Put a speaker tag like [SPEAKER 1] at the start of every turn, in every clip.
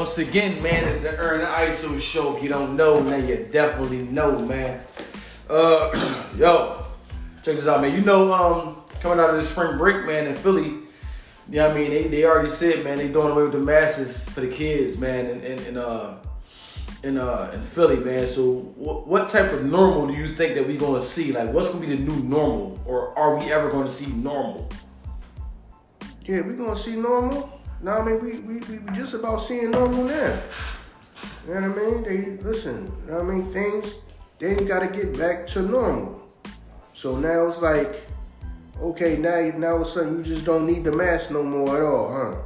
[SPEAKER 1] Once again, man, it's the Ern Iso show. If you don't know, now you definitely know, man. Uh, yo, check this out, man. You know, um, coming out of the spring break, man, in Philly, yeah, I mean, they, they already said, man, they doing away with the masses for the kids, man, and and, and uh, in uh in Philly, man. So what, what type of normal do you think that we're gonna see? Like, what's gonna be the new normal, or are we ever gonna see normal?
[SPEAKER 2] Yeah, we gonna see normal. No, I mean we, we we just about seeing normal now. You know what I mean? They listen. You know what I mean things they gotta get back to normal. So now it's like, okay, now now all of a sudden you just don't need the mask no more at all, huh?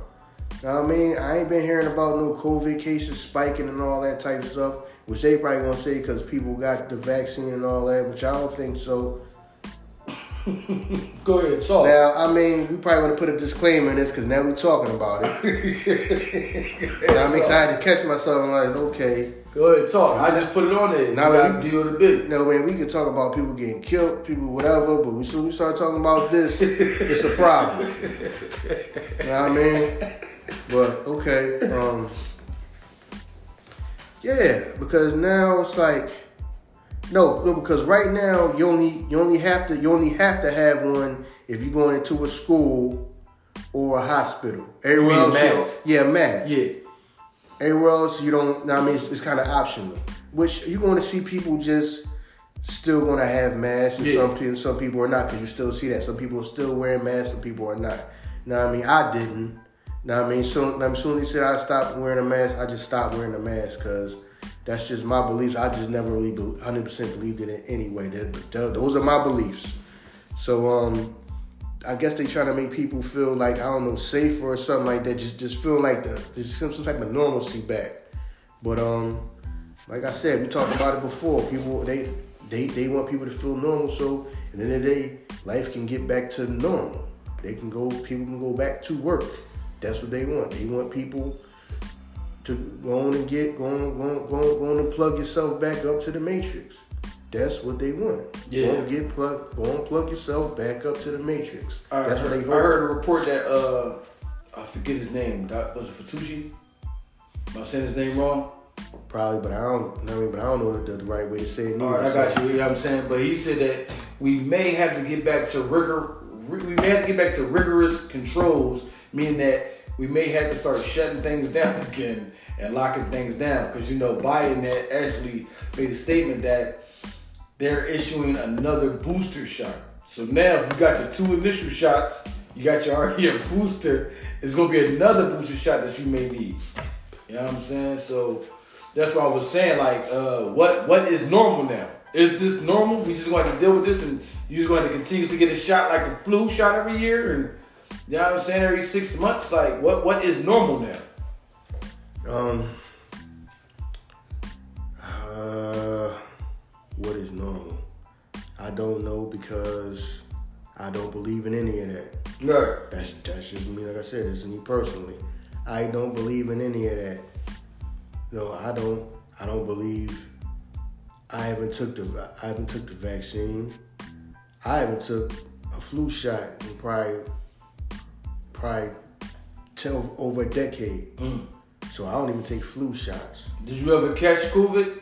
[SPEAKER 2] You know I mean? I ain't been hearing about no COVID cases spiking and all that type of stuff, which they probably gonna say because people got the vaccine and all that, which I don't think so.
[SPEAKER 1] Go ahead, talk.
[SPEAKER 2] Now, I mean, we probably want to put a disclaimer in this because now we're talking about it. and I'm excited to catch myself. I'm like, okay.
[SPEAKER 1] Go ahead, talk. I just put it on there.
[SPEAKER 2] Now
[SPEAKER 1] Now
[SPEAKER 2] we-
[SPEAKER 1] deal with the big.
[SPEAKER 2] No, man, we can talk about people getting killed, people whatever, but we soon we start talking about this, it's a problem. You know what I mean? But okay, um, yeah, because now it's like no, no, because right now you only you only have to you only have to have one if you're going into a school or a hospital. Everywhere
[SPEAKER 1] mean a
[SPEAKER 2] else, you
[SPEAKER 1] mask?
[SPEAKER 2] yeah, mask.
[SPEAKER 1] Yeah.
[SPEAKER 2] Everywhere else, you don't. I mean, it's, it's kind of optional. Which you're going to see people just still going to have masks, and
[SPEAKER 1] Yeah.
[SPEAKER 2] some people, some people are not, because you still see that some people are still wearing masks, some people are not. Now, I mean, I didn't. Now, I mean, so as soon as he said I stopped wearing a mask, I just stopped wearing a mask because that's just my beliefs. I just never really 100 percent believed in it anyway. But tho- those are my beliefs. So, um, I guess they trying to make people feel like I don't know safer or something like that. Just just feel like the, there's some, some type of normalcy back. But um, like I said, we talked about it before. People they they they want people to feel normal. So at the end of the day, life can get back to normal. They can go. People can go back to work. That's what they want. They want people to go on and get go on go on, go on, go on and plug yourself back up to the matrix. That's what they want.
[SPEAKER 1] Yeah.
[SPEAKER 2] Go and get plug. Go and plug yourself back up to the matrix.
[SPEAKER 1] I
[SPEAKER 2] That's what
[SPEAKER 1] heard,
[SPEAKER 2] they
[SPEAKER 1] I
[SPEAKER 2] want.
[SPEAKER 1] heard a report that uh, I forget his name. That was it Fatucci. Am I saying his name wrong?
[SPEAKER 2] Probably, but I don't know. But I don't know the, the right way to say it.
[SPEAKER 1] All right, I got you. You know what I'm saying? But he said that we may have to get back to rigor. We may have to get back to rigorous controls, meaning that we may have to start shutting things down again and locking things down. Because you know, Biden had actually made a statement that they're issuing another booster shot. So now, if you got the two initial shots, you got your already booster. It's gonna be another booster shot that you may need. You know what I'm saying? So that's what I was saying. Like, uh, what what is normal now? Is this normal? We just going to deal with this, and you just going to continue to get a shot like the flu shot every year, and you know what I'm saying? Every six months. Like, what what is normal now?
[SPEAKER 2] Um. Uh, what is normal? I don't know because I don't believe in any of that.
[SPEAKER 1] No.
[SPEAKER 2] That's that's just me. Like I said, it's me personally. I don't believe in any of that. No, I don't. I don't believe. I haven't took the. I haven't took the vaccine. I haven't took a flu shot in probably probably ten, over a decade. Mm. So I don't even take flu shots.
[SPEAKER 1] Did you ever catch COVID?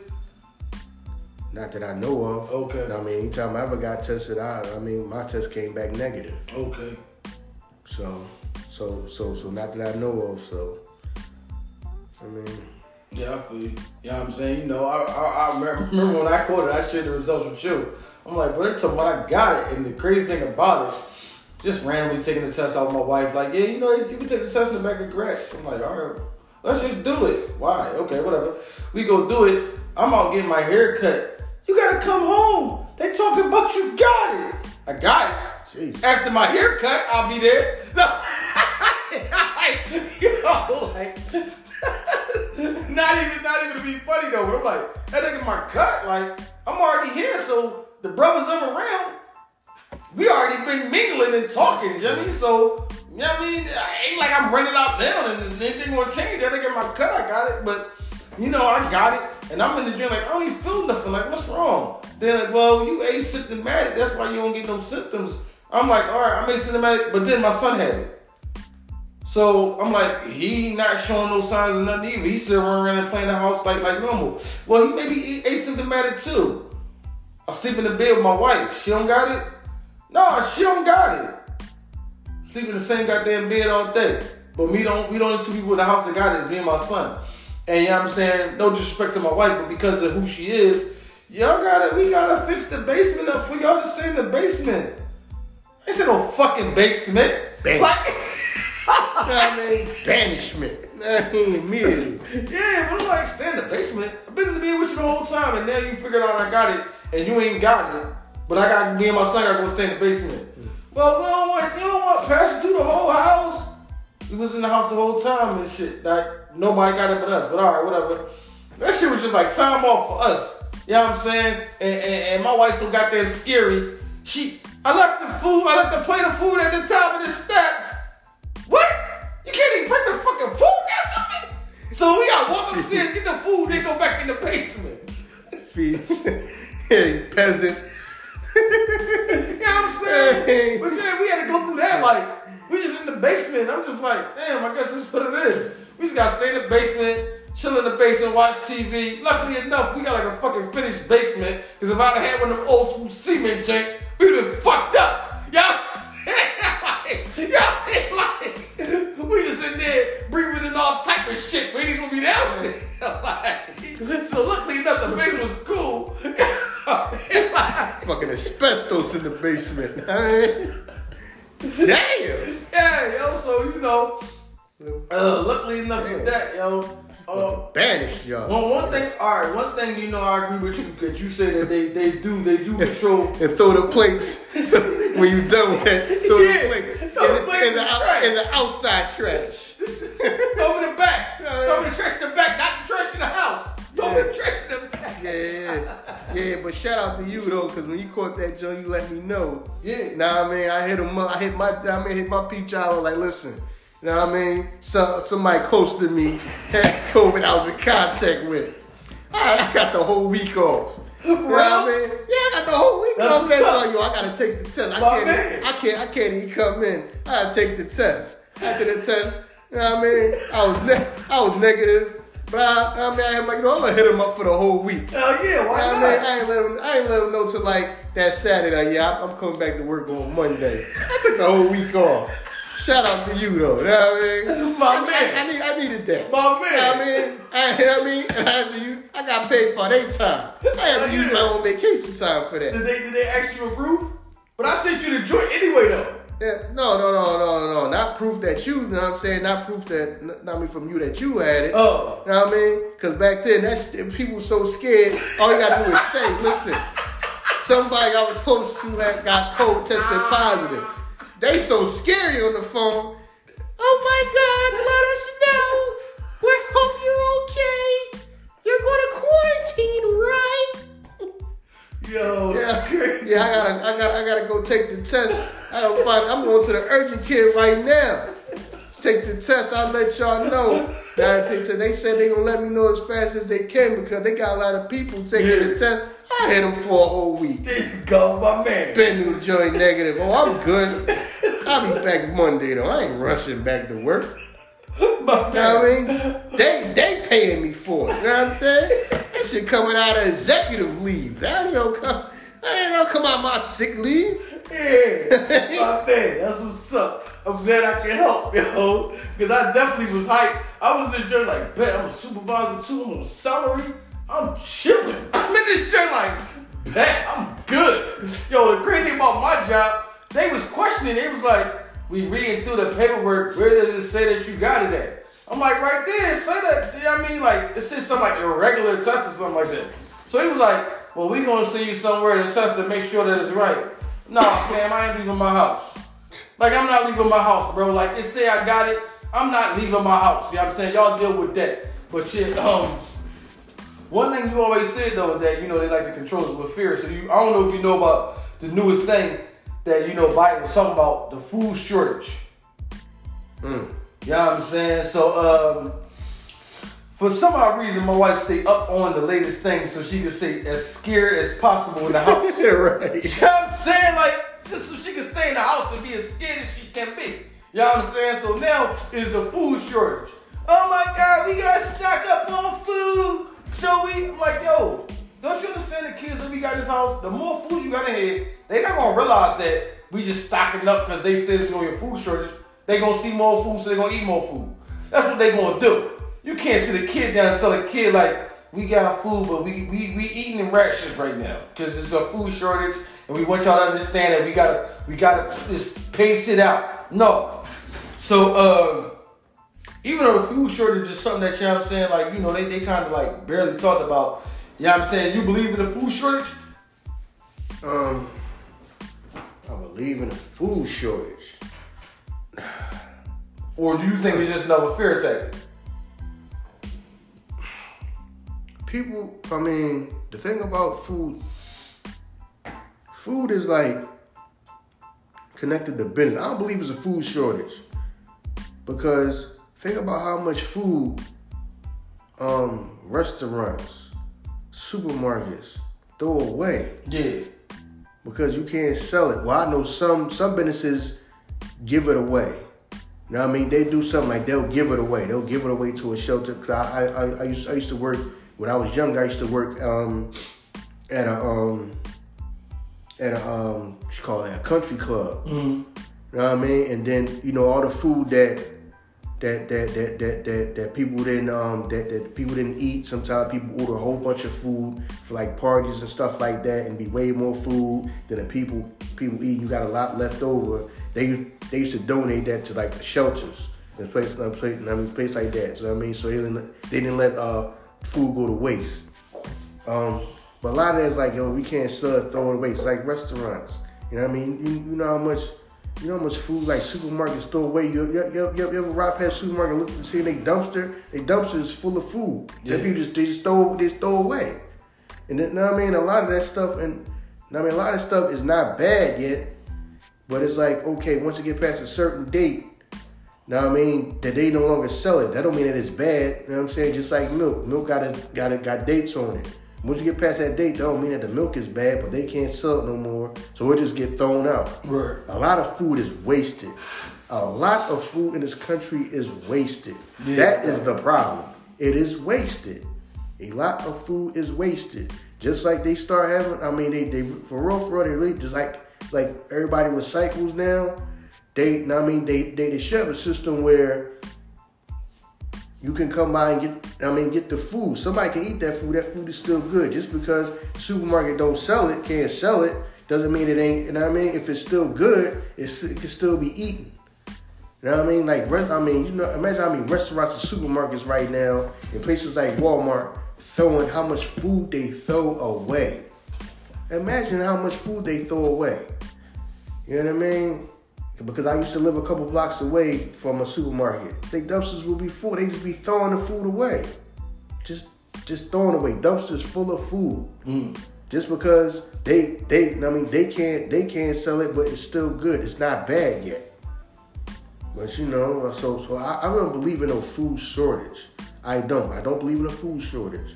[SPEAKER 2] Not that I know of.
[SPEAKER 1] Okay.
[SPEAKER 2] I mean, anytime I ever got tested, I, I mean, my test came back negative.
[SPEAKER 1] Okay.
[SPEAKER 2] So, so, so, so, not that I know of. So, I mean,
[SPEAKER 1] Yeah, I feel you. You know what I'm saying? You know, I, I, I remember when I caught it, I shared the results with you. I'm like, but it's about I got it. And the crazy thing about it, just randomly taking the test out with my wife, like, yeah, you know, you can take the test in the back of Grex. I'm like, all right, let's just do it. Why? Okay, whatever. We go do it. I'm out getting my hair cut. You gotta come home. They talking about you got it. I got it.
[SPEAKER 2] Jeez.
[SPEAKER 1] After my haircut, I'll be there. No. like, yo, like, not even, not even to be funny though. But I'm like, that nigga my cut. Like, I'm already here, so the brothers I'm around, we already been mingling and talking. You know what I mean? So, you know what I mean? Ain't like I'm running out down and anything gonna change. That nigga my cut, I got it, but. You know, I got it, and I'm in the gym like I don't even feel nothing. Like, what's wrong? They're like, well, you asymptomatic. That's why you don't get no symptoms. I'm like, all right, I'm asymptomatic, but then my son had it. So I'm like, he not showing no signs of nothing either. He still running around and playing the house like like normal. Well, he may be asymptomatic too. I sleep in the bed with my wife. She don't got it. No, she don't got it. Sleep in the same goddamn bed all day. But me don't we don't two people in the house that got it is me and my son. And you know what I'm saying? No disrespect to my wife, but because of who she is, y'all gotta we gotta fix the basement up for y'all to stay in the basement. I said no fucking basement.
[SPEAKER 2] Bang.
[SPEAKER 1] Like,
[SPEAKER 2] I mean, banishment. I mean, immediately.
[SPEAKER 1] yeah, but I'm like, stay in the basement. I've been in the bed with you the whole time, and now you figured out I got it, and you ain't got it. But I got me and my son gotta go stay in the basement. Well, we don't want, you don't want passing through the whole house. We was in the house the whole time and shit. Like nobody got it but us. But all right, whatever. That shit was just like time off for us. You know what I'm saying? And, and, and my wife so goddamn scary. She, I left the food, I left the plate of food at the top of the steps. What? You can't even bring the fucking food down to me? So we gotta walk upstairs, get the food, then go back in the basement.
[SPEAKER 2] Feed. hey, peasant.
[SPEAKER 1] You know what I'm saying? But then we had to go through that. Like, we just in the basement. I'm just like, damn, I guess this is what it is. We just gotta stay in the basement, chill in the basement, watch TV. Luckily enough, we got like a fucking finished basement. Cause if I'd have had one of them old school cement janks, we would have fucked up. Y'all saying? Y'all like, we just in there breathing in all type of shit. We ain't gonna be down it. Like, so luckily enough, the basement was cool. Like,
[SPEAKER 2] Fucking asbestos in the basement. I mean, damn.
[SPEAKER 1] Yeah, yo, so you know, uh, luckily enough with that, yo. Uh,
[SPEAKER 2] Banished, y'all.
[SPEAKER 1] one, one thing, all right, one thing you know, I agree with you because you say that they, they do they do control.
[SPEAKER 2] and throw the plates when you done with it. Throw
[SPEAKER 1] Yeah,
[SPEAKER 2] the plates
[SPEAKER 1] throw the
[SPEAKER 2] the,
[SPEAKER 1] plates
[SPEAKER 2] in, the,
[SPEAKER 1] in the
[SPEAKER 2] out- in the outside trash. But shout out to you though, because when you caught that joint, you let me know.
[SPEAKER 1] Yeah.
[SPEAKER 2] Nah, I mean, I hit him up. I hit my, I mean, hit my peep job. Like, listen, you know what I mean? So, somebody close to me had COVID. I was in contact with. I, I got the whole week off. You know what I mean? Yeah, I got the whole week off.
[SPEAKER 1] what's
[SPEAKER 2] Man,
[SPEAKER 1] up.
[SPEAKER 2] yo, I gotta take the test. I
[SPEAKER 1] My
[SPEAKER 2] can't.
[SPEAKER 1] man.
[SPEAKER 2] I can't. I can't even come in. I gotta take the test. I took the test. You know what I mean? I was ne- I was negative, but I, I mean, I am like, you know, I'm gonna hit him up for the whole week.
[SPEAKER 1] Hell yeah, why
[SPEAKER 2] I,
[SPEAKER 1] not?
[SPEAKER 2] mean, I ain't let him. I ain't let him know till like that Saturday. Like, yeah, I'm coming back to work on Monday. I took the whole week off. Shout out to you though. You know what I mean?
[SPEAKER 1] My
[SPEAKER 2] I,
[SPEAKER 1] man.
[SPEAKER 2] I, I, need, I needed that.
[SPEAKER 1] My man.
[SPEAKER 2] You know what I mean, I, I mean, I, I got paid for their time. I had to use my own vacation time for that.
[SPEAKER 1] Did they did they ask you to approve? But I sent you the joint anyway though.
[SPEAKER 2] Yeah, no, no, no, no, no. Not proof that you, you know what I'm saying? Not proof that, not me from you that you had it.
[SPEAKER 1] Oh.
[SPEAKER 2] You know what I mean? Because back then, that's people so scared. All you gotta do is say, listen, somebody I was close to had got COVID tested positive. They so scary on the phone. Oh my God, let us know. We hope you're okay. You're going to quarantine, right?
[SPEAKER 1] Yo,
[SPEAKER 2] Yeah,
[SPEAKER 1] crazy.
[SPEAKER 2] yeah. I gotta, I gotta, I gotta go take the test. I gotta find. I'm going to the urgent care right now. Take the test. I'll let y'all know. Now, I take- so they said they gonna let me know as fast as they can because they got a lot of people taking
[SPEAKER 1] Yeah.
[SPEAKER 2] the test. I hit them for a whole week.
[SPEAKER 1] There you go, my man.
[SPEAKER 2] Been to joint negative. Oh, I'm good. I'll be back Monday though. I ain't rushing back to work.
[SPEAKER 1] My
[SPEAKER 2] You know what I mean? They they paying me for it. You know what I'm saying? That shit coming out of executive leave. That ain't gonna come. That ain't gonna come out my sick leave.
[SPEAKER 1] Yeah, my man, that's what's up. I'm glad I can help, yo. Because I definitely was hyped. I was in this joint like, bet I'm a supervisor too. I'm on salary. I'm chilling. I'm in this joint like, bet I'm good. Yo, the crazy thing about my job, they was questioning. They was like, we reading through the paperwork. Where does it say that you got it at? I'm like, right there. Say that. I mean, like it says something like irregular test or something like that. So he was like, well, we gonna send you somewhere to test to make sure that it's right. Nah, fam, I ain't leaving my house. Like I'm not leaving my house, bro. Like it say I got it, I'm not leaving my house. You know what I'm saying? Y'all deal with that. But shit, um, one thing you always said though is that you know they like to control us with fear. So you, I don't know if you know about the newest thing that you know Biden was talking about the food shortage.
[SPEAKER 2] Mm.
[SPEAKER 1] You know what I'm saying? So um, for some odd reason, my wife stayed up on the latest thing so she could stay as scared as possible in the house.
[SPEAKER 2] right.
[SPEAKER 1] You know what I'm saying? Like, just so she can stay in the house and be as scared as she can be. Y'all understand? So now is the food shortage. Oh my God, we gotta stock up on food. So we, I'm like, yo, don't you understand the kids that we got in this house? The more food you got in here, they not gonna realize that we just stocking up because they said it's gonna be a food shortage. They gonna see more food, so they gonna eat more food. That's what they gonna do. You can't sit a kid down and tell a kid like, we got food, but we we, we eating in rations right now because it's a food shortage, and we want y'all to understand that we gotta we gotta just pace it out. No, so uh, even though the food shortage is something that you know I'm saying, like you know they they kind of like barely talked about. You know I'm saying? You believe in the food shortage?
[SPEAKER 2] Um, I believe in a food shortage.
[SPEAKER 1] Or do you think it's just another fear tactic?
[SPEAKER 2] People, I mean, the thing about food, food is like connected to business. I don't believe it's a food shortage because think about how much food um, restaurants, supermarkets throw away
[SPEAKER 1] Yeah.
[SPEAKER 2] because you can't sell it. Well, I know some some businesses give it away. You know what I mean? They do something like they'll give it away. They'll give it away to a shelter. Cause I, I, I, I used I used to work when I was younger. I used to work um, at a um, at a um, what you call it a country club.
[SPEAKER 1] Mm-hmm.
[SPEAKER 2] You know what I mean? And then you know all the food that that that that that that, that people didn't um that, that people didn't eat. Sometimes people order a whole bunch of food for like parties and stuff like that, and be way more food than the people people eat. You got a lot left over. They they used to donate that to like the shelters and place a place I mean place like that. So I mean, so they didn't they didn't let uh food go to waste. Um, but a lot of is like yo, we can't sell throw it away. It's like restaurants. You know what I mean? You, you know how much you know how much food like supermarkets throw away. You, you, you, you, you ever ride past supermarket and look and see they dumpster? They dumpster is full of food
[SPEAKER 1] Yeah.
[SPEAKER 2] that people just they just throw they just throw away. And then, you know what I mean? A lot of that stuff and I mean a lot of stuff is not bad yet, but it's like okay, once you get past a certain date, know what I mean, that they no longer sell it. That don't mean that it's bad. You know what I'm saying? Just like milk. Milk got a got a, got dates on it. Once you get past that date, that don't mean that the milk is bad, but they can't sell it no more. So it just get thrown out.
[SPEAKER 1] Right.
[SPEAKER 2] A lot of food is wasted. A lot of food in this country is wasted.
[SPEAKER 1] Yeah.
[SPEAKER 2] That is the problem. It is wasted. A lot of food is wasted. Just like they start having, I mean, they, they for real, for real, they really just like like everybody recycles now. They, I mean, they they, have a system where you can come by and get, I mean, get the food. Somebody can eat that food. That food is still good. Just because supermarket don't sell it, can't sell it, doesn't mean it ain't. You know what I mean? If it's still good, it's, it can still be eaten. You know what I mean? Like, I mean, you know, imagine how many restaurants and supermarkets right now in places like Walmart throwing how much food they throw away. Imagine how much food they throw away. You know what I mean? Because I used to live a couple blocks away from a supermarket. They dumpsters would be full. They just be throwing the food away. Just just throwing away. Dumpsters full of food. Mm. Just because they they I mean they can't they can't sell it, but it's still good. It's not bad yet. But you know, so so I, I don't believe in no food shortage. I don't. I don't believe in a food shortage.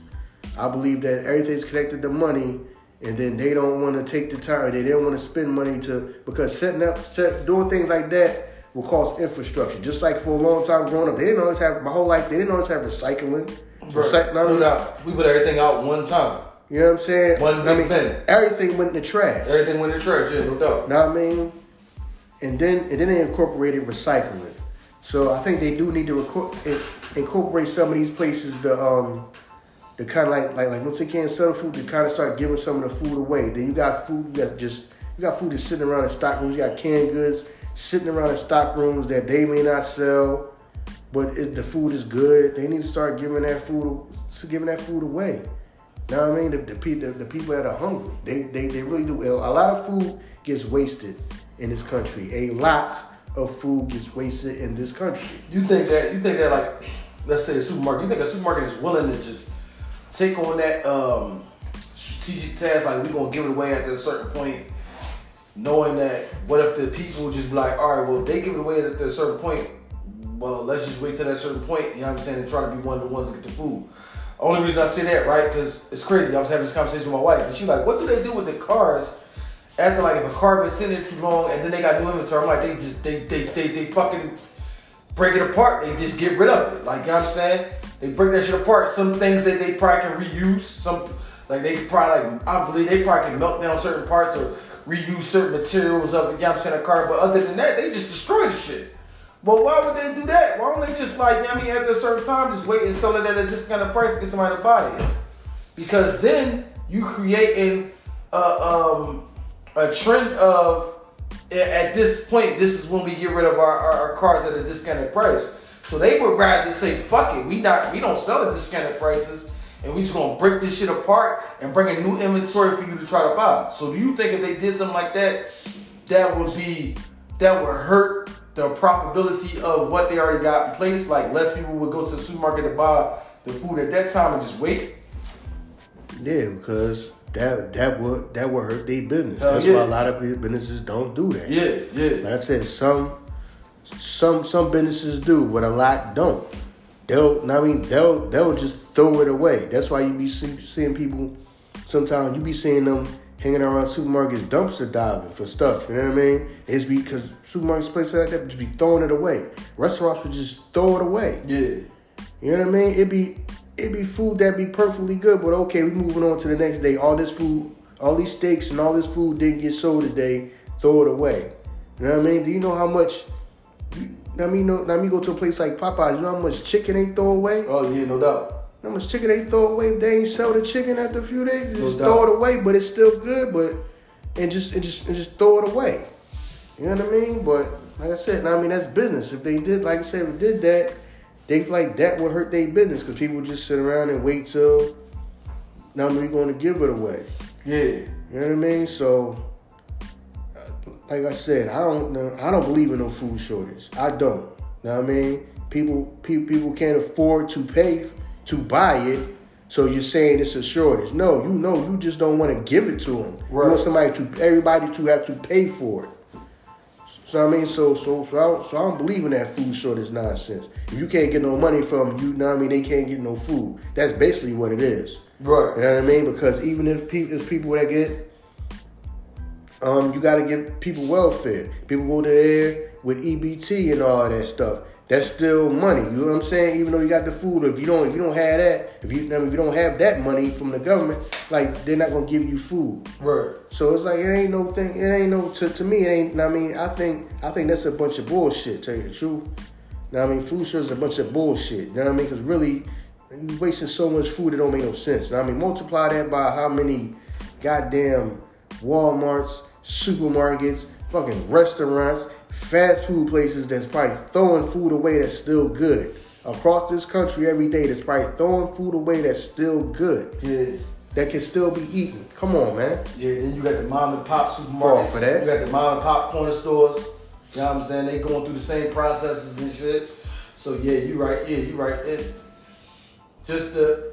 [SPEAKER 2] I believe that everything's connected to money, and then they don't want to take the time. They don't want to spend money to because setting up, set, doing things like that will cost infrastructure. Just like for a long time growing up, they didn't always have my whole life. They didn't always have recycling. Recy- no,
[SPEAKER 1] No doubt. We put everything out one time.
[SPEAKER 2] You know what I'm saying?
[SPEAKER 1] One
[SPEAKER 2] I mean, everything went in the trash.
[SPEAKER 1] Everything went in the trash, yeah, no doubt.
[SPEAKER 2] Know what I mean? And then and then they incorporated recycling. So I think they do need to reco- incorporate some of these places to um to kind of like like like once they can't sell food, to kind of start giving some of the food away. Then you got food you got just you got food that's sitting around in stock rooms. You got canned goods sitting around in stock rooms that they may not sell, but it, the food is good. They need to start giving that food giving that food away. Know what I mean? The, the, the, the people that are hungry, they, they, they really do. A lot of food gets wasted in this country. A lot of food gets wasted in this country.
[SPEAKER 1] You think that you think that like let's say a supermarket, you think a supermarket is willing to just take on that um strategic task like we gonna give it away at a certain point, knowing that what if the people just be like, all right, well they give it away at a certain point, well let's just wait till that certain point, you know what I'm saying, and try to be one of the ones to get the food. Only reason I say that, right, because it's crazy. I was having this conversation with my wife, and she like, what do they do with the cars after like if a car been sitting too long and then they got new inventory, I'm like they just they they they, they fucking break it apart. They just get rid of it. Like you know what I'm saying? They break that shit apart. Some things that they probably can reuse. Some like they probably like I believe they probably can melt down certain parts or reuse certain materials of it. You know? A car, but other than that, they just destroy the shit. But why would they do that? Why don't they just like, you know I mean, after a certain time, just wait and sell it at a discounted price to get somebody to buy it? Because then you creating a, um, a trend of at this point, this is when we get rid of our, our, our cars at a discounted price. So they would rather say, fuck it, we not we don't sell at discounted prices and we just gonna break this shit apart and bring a new inventory for you to try to buy. So do you think if they did something like that, that would be that would hurt the probability of what they already got in place? Like less people would go to the supermarket to buy the food at that time and just wait?
[SPEAKER 2] Yeah, because that that would that would hurt their business.
[SPEAKER 1] Hell
[SPEAKER 2] That's
[SPEAKER 1] yeah.
[SPEAKER 2] why a lot of businesses don't do that.
[SPEAKER 1] Yeah, yeah.
[SPEAKER 2] Like I said, some some some businesses do, but a lot don't. They'll, I mean, they'll they'll just throw it away. That's why you be see, seeing people. Sometimes you be seeing them hanging around supermarkets, dumpster diving for stuff. You know what I mean? It's because supermarkets, places like that, just be throwing it away. Restaurants would just throw it away.
[SPEAKER 1] Yeah.
[SPEAKER 2] You know what I mean? It be it be food that be perfectly good, but okay, we moving on to the next day. All this food, all these steaks and all this food didn't get sold today. Throw it away. You know what I mean? Do you know how much? You- me no, I mean, go to a place like Popeyes. You know how much chicken they throw away?
[SPEAKER 1] Oh yeah, no doubt.
[SPEAKER 2] How much chicken they throw away? If they ain't sell the chicken after a few days,
[SPEAKER 1] No
[SPEAKER 2] just
[SPEAKER 1] doubt.
[SPEAKER 2] throw it away. But it's still good. But and just and just and just throw it away. You know what I mean? But like I said, I mean that's business. If they did, like I said, if they did that, they feel like that would hurt their business because people just sit around and wait till now we're going to give it away.
[SPEAKER 1] Yeah.
[SPEAKER 2] You know what I mean? So, like I said, I don't know- I don't believe in no food shortage. I don't. You know what I mean? People people people can't afford to pay to buy it. So you're saying it's a shortage? No, you know you just don't want to give it to them. You want somebody to everybody to have to pay for it. So I mean, so so so I, don't- so I don't believe in that food shortage nonsense. If you can't get no money from you, know what I mean? They can't get no food. That's basically what it is.
[SPEAKER 1] Right.
[SPEAKER 2] You know what I mean? Because even if pe- there's people that get, um, you got to give people welfare. People go to there with EBT and all that stuff. That's still money. You know what I'm saying? Even though you got the food, if you don't, if you don't have that, if you, I mean, if you don't have that money from the government, like they're not gonna give you food.
[SPEAKER 1] Right.
[SPEAKER 2] So it's like it ain't no thing. It ain't no to, to me. It ain't. I mean, I think I think that's a bunch of bullshit. Tell you the truth. Now I mean, food shortage is a bunch of bullshit. You know what I mean? Because really, you wasting so much food it don't make no sense. Now I mean, multiply that by how many goddamn WalMarts, supermarkets, fucking restaurants, fast food places that's probably throwing food away that's still good across this country every day. That's probably throwing food away that's still good
[SPEAKER 1] Yeah.
[SPEAKER 2] that can still be eaten. Come on, man.
[SPEAKER 1] Yeah, then you got the mom and pop supermarkets.
[SPEAKER 2] Fall for that.
[SPEAKER 1] You got the mom and pop corner stores. You know what I'm saying? They going through the same processes and shit. So yeah, you right. Yeah, you right. It just the.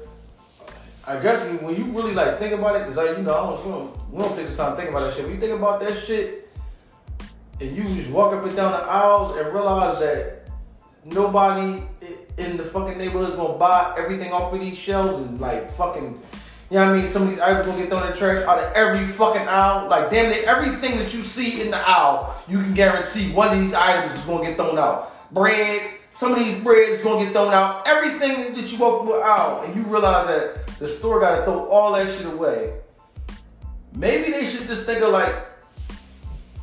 [SPEAKER 1] I guess when you really like think about it, cause I, you know, I don't, we don't, we don't take the time to think about that shit. When you think about that shit, and you just walk up and down the aisles and realize that nobody in the fucking neighborhood is gonna buy everything off of these shelves and like fucking. You know what I mean? Some of these items gonna get thrown in the trash out of every fucking aisle. Like damn it, everything that you see in the aisle, you can guarantee one of these items is gonna get thrown out. Bread, some of these breads gonna get thrown out. Everything that you walk aisle, and you realize that the store gotta throw all that shit away. Maybe they should just think of like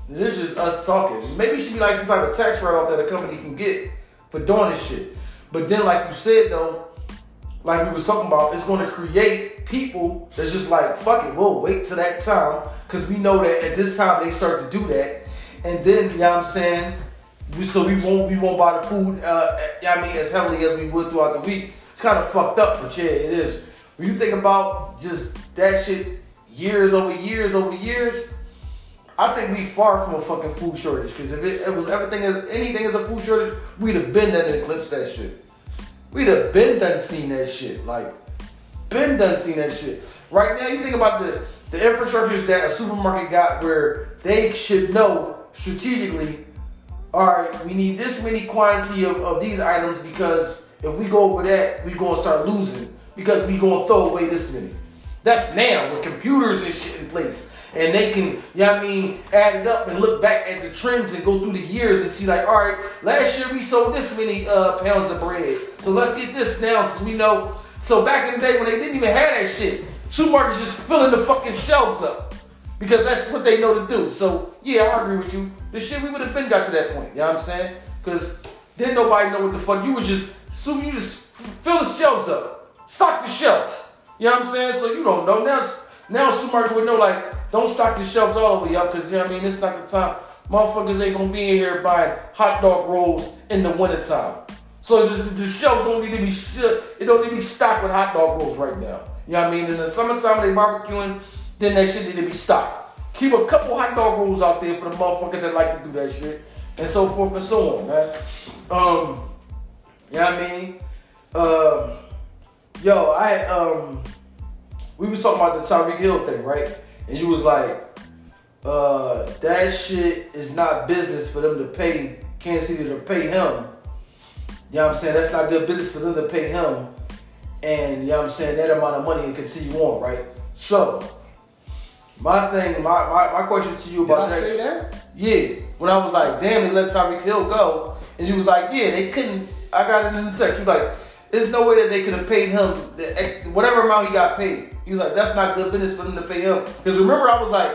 [SPEAKER 1] this is us talking. Maybe it should be like some type of tax write-off that a company can get for doing this shit. But then, like you said though, like we was talking about, it's going to create people that's just like, fuck it, we'll wait till that time because we know that at this time they start to do that, and then you know what I'm saying, we, so we won't we won't buy the food. Uh, I mean, as heavily as we would throughout the week. It's kind of fucked up, but yeah, it is. When you think about just that shit, years over years over years. I think we far from a fucking food shortage. Because if it, it was everything anything as a food shortage, we'd have been done eclipsed that shit. We'd have been done seen that shit. Like, been done seen that shit. Right now, you think about the the infrastructures that a supermarket got, where they should know strategically. All right, we need this many quantity of, of these items because if we go over that, we're gonna start losing because we gonna throw away this many. That's now with computers and shit in place and they can, you know I mean, add it up and look back at the trends and go through the years and see like, all right, last year we sold this many uh, pounds of bread, so let's get this now because we know. So back in the day when they didn't even have that shit, supermarkets just filling the fucking shelves up because that's what they know to do. So yeah, I agree with you. The shit we would have been got to that point. You know what I'm saying? Because didn't nobody know what the fuck you were just so you just fill the shelves up, stock the shelves. You know what I'm saying? So you don't know now. Now supermarket would know like don't stock the shelves all the way up because you know what I mean. It's not the time. Motherfuckers ain't gonna be in here buying hot dog rolls in the wintertime. So the, the shelves don't need to be it don't need to be stocked with hot dog rolls right now. You know what I mean? In the summertime when they barbecuing, then that shit need to be stocked. Keep a couple hot dog rolls out there for the motherfuckers that like to do that shit. And so forth and so on, man. Um, you know what I mean? Uh, yo, I um we was talking about the Tyreek Hill thing, right? And you was like, uh, that shit is not business for them to pay Kansas City to pay him. You know what I'm saying? That's not good business for them to pay him. And you know what I'm saying, that amount of money and continue on, right? So my thing, my, my, my question to you about
[SPEAKER 2] Did I that, say that?
[SPEAKER 1] Yeah. When I was like, damn, they let Tyreek Hill go. And you was like, yeah, they couldn't I got it in the text. He was like, there's no way that they could have paid him the, whatever amount he got paid. He was like, that's not good business for them to pay him. Because remember, I was like,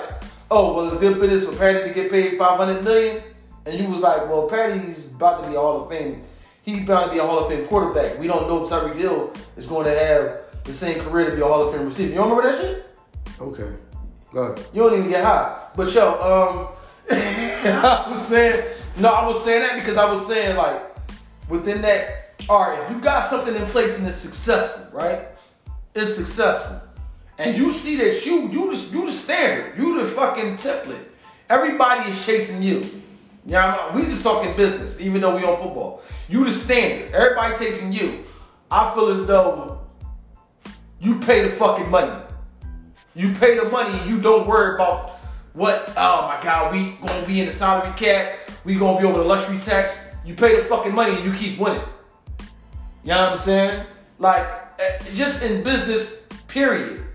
[SPEAKER 1] oh, well, it's good business for Patty to get paid 500 million. And you was like, well, Patty's about to be a Hall of Fame. He's about to be a Hall of Fame quarterback. We don't know if Tyreek Hill is going to have the same career to be a Hall of Fame receiver. You don't remember that shit?
[SPEAKER 2] Okay. Go ahead.
[SPEAKER 1] You don't even get high. But yo, um, I was saying, no, I was saying that because I was saying like, within that all right, if you got something in place and it's successful, right? It's successful. And you see that you you the, you the standard, you the fucking template. Everybody is chasing you. Yeah, we just talking business, even though we on football. You the standard. Everybody chasing you. I feel as though you pay the fucking money. You pay the money and you don't worry about what, oh my God, we gonna be in the salary cap, we gonna be over the luxury tax. You pay the fucking money and you keep winning. You know what I'm saying? Like, eh, just in business, period.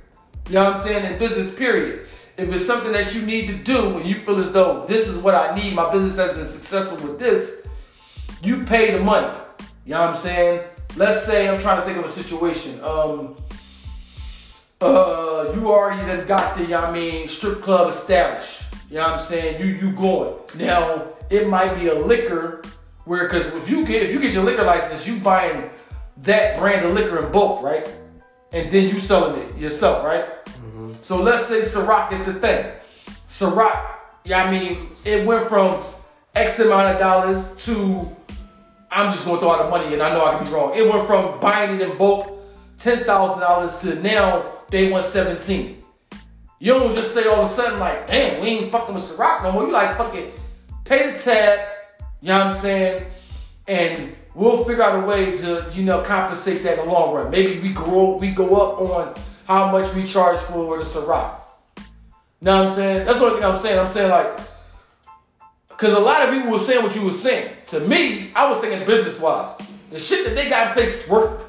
[SPEAKER 1] You know what I'm saying? In business, period. If it's something that you need to do and you feel as though this is what I need, my business has been successful with this, you pay the money. You know what I'm saying? Let's say I'm trying to think of a situation. Um, uh, you already done got the, you know what I mean, strip club established. You know what I'm saying? You you going. Now, it might be a liquor where, because if you get if you get your liquor license, you buying that brand of liquor in bulk, right? And then you selling it yourself, right? Mm-hmm. So let's say Ciroc is the thing. Ciroc, yeah, I mean, it went from X amount of dollars to I'm just gonna throw out the money, and I know I can be wrong. It went from buying it in bulk, ten thousand dollars to now they want seventeen. You don't just say all of a sudden like, damn, we ain't fucking with Ciroc no more. You like fucking pay the tab, you know what I'm saying, and we'll figure out a way to, you know, compensate that in the long run. Maybe we grow, we go up on how much we charge for the Ciroc. You know what I'm saying? That's the only thing I'm saying. I'm saying like, because a lot of people were saying what you were saying. To me, I was saying business wise. The shit that they got in place work.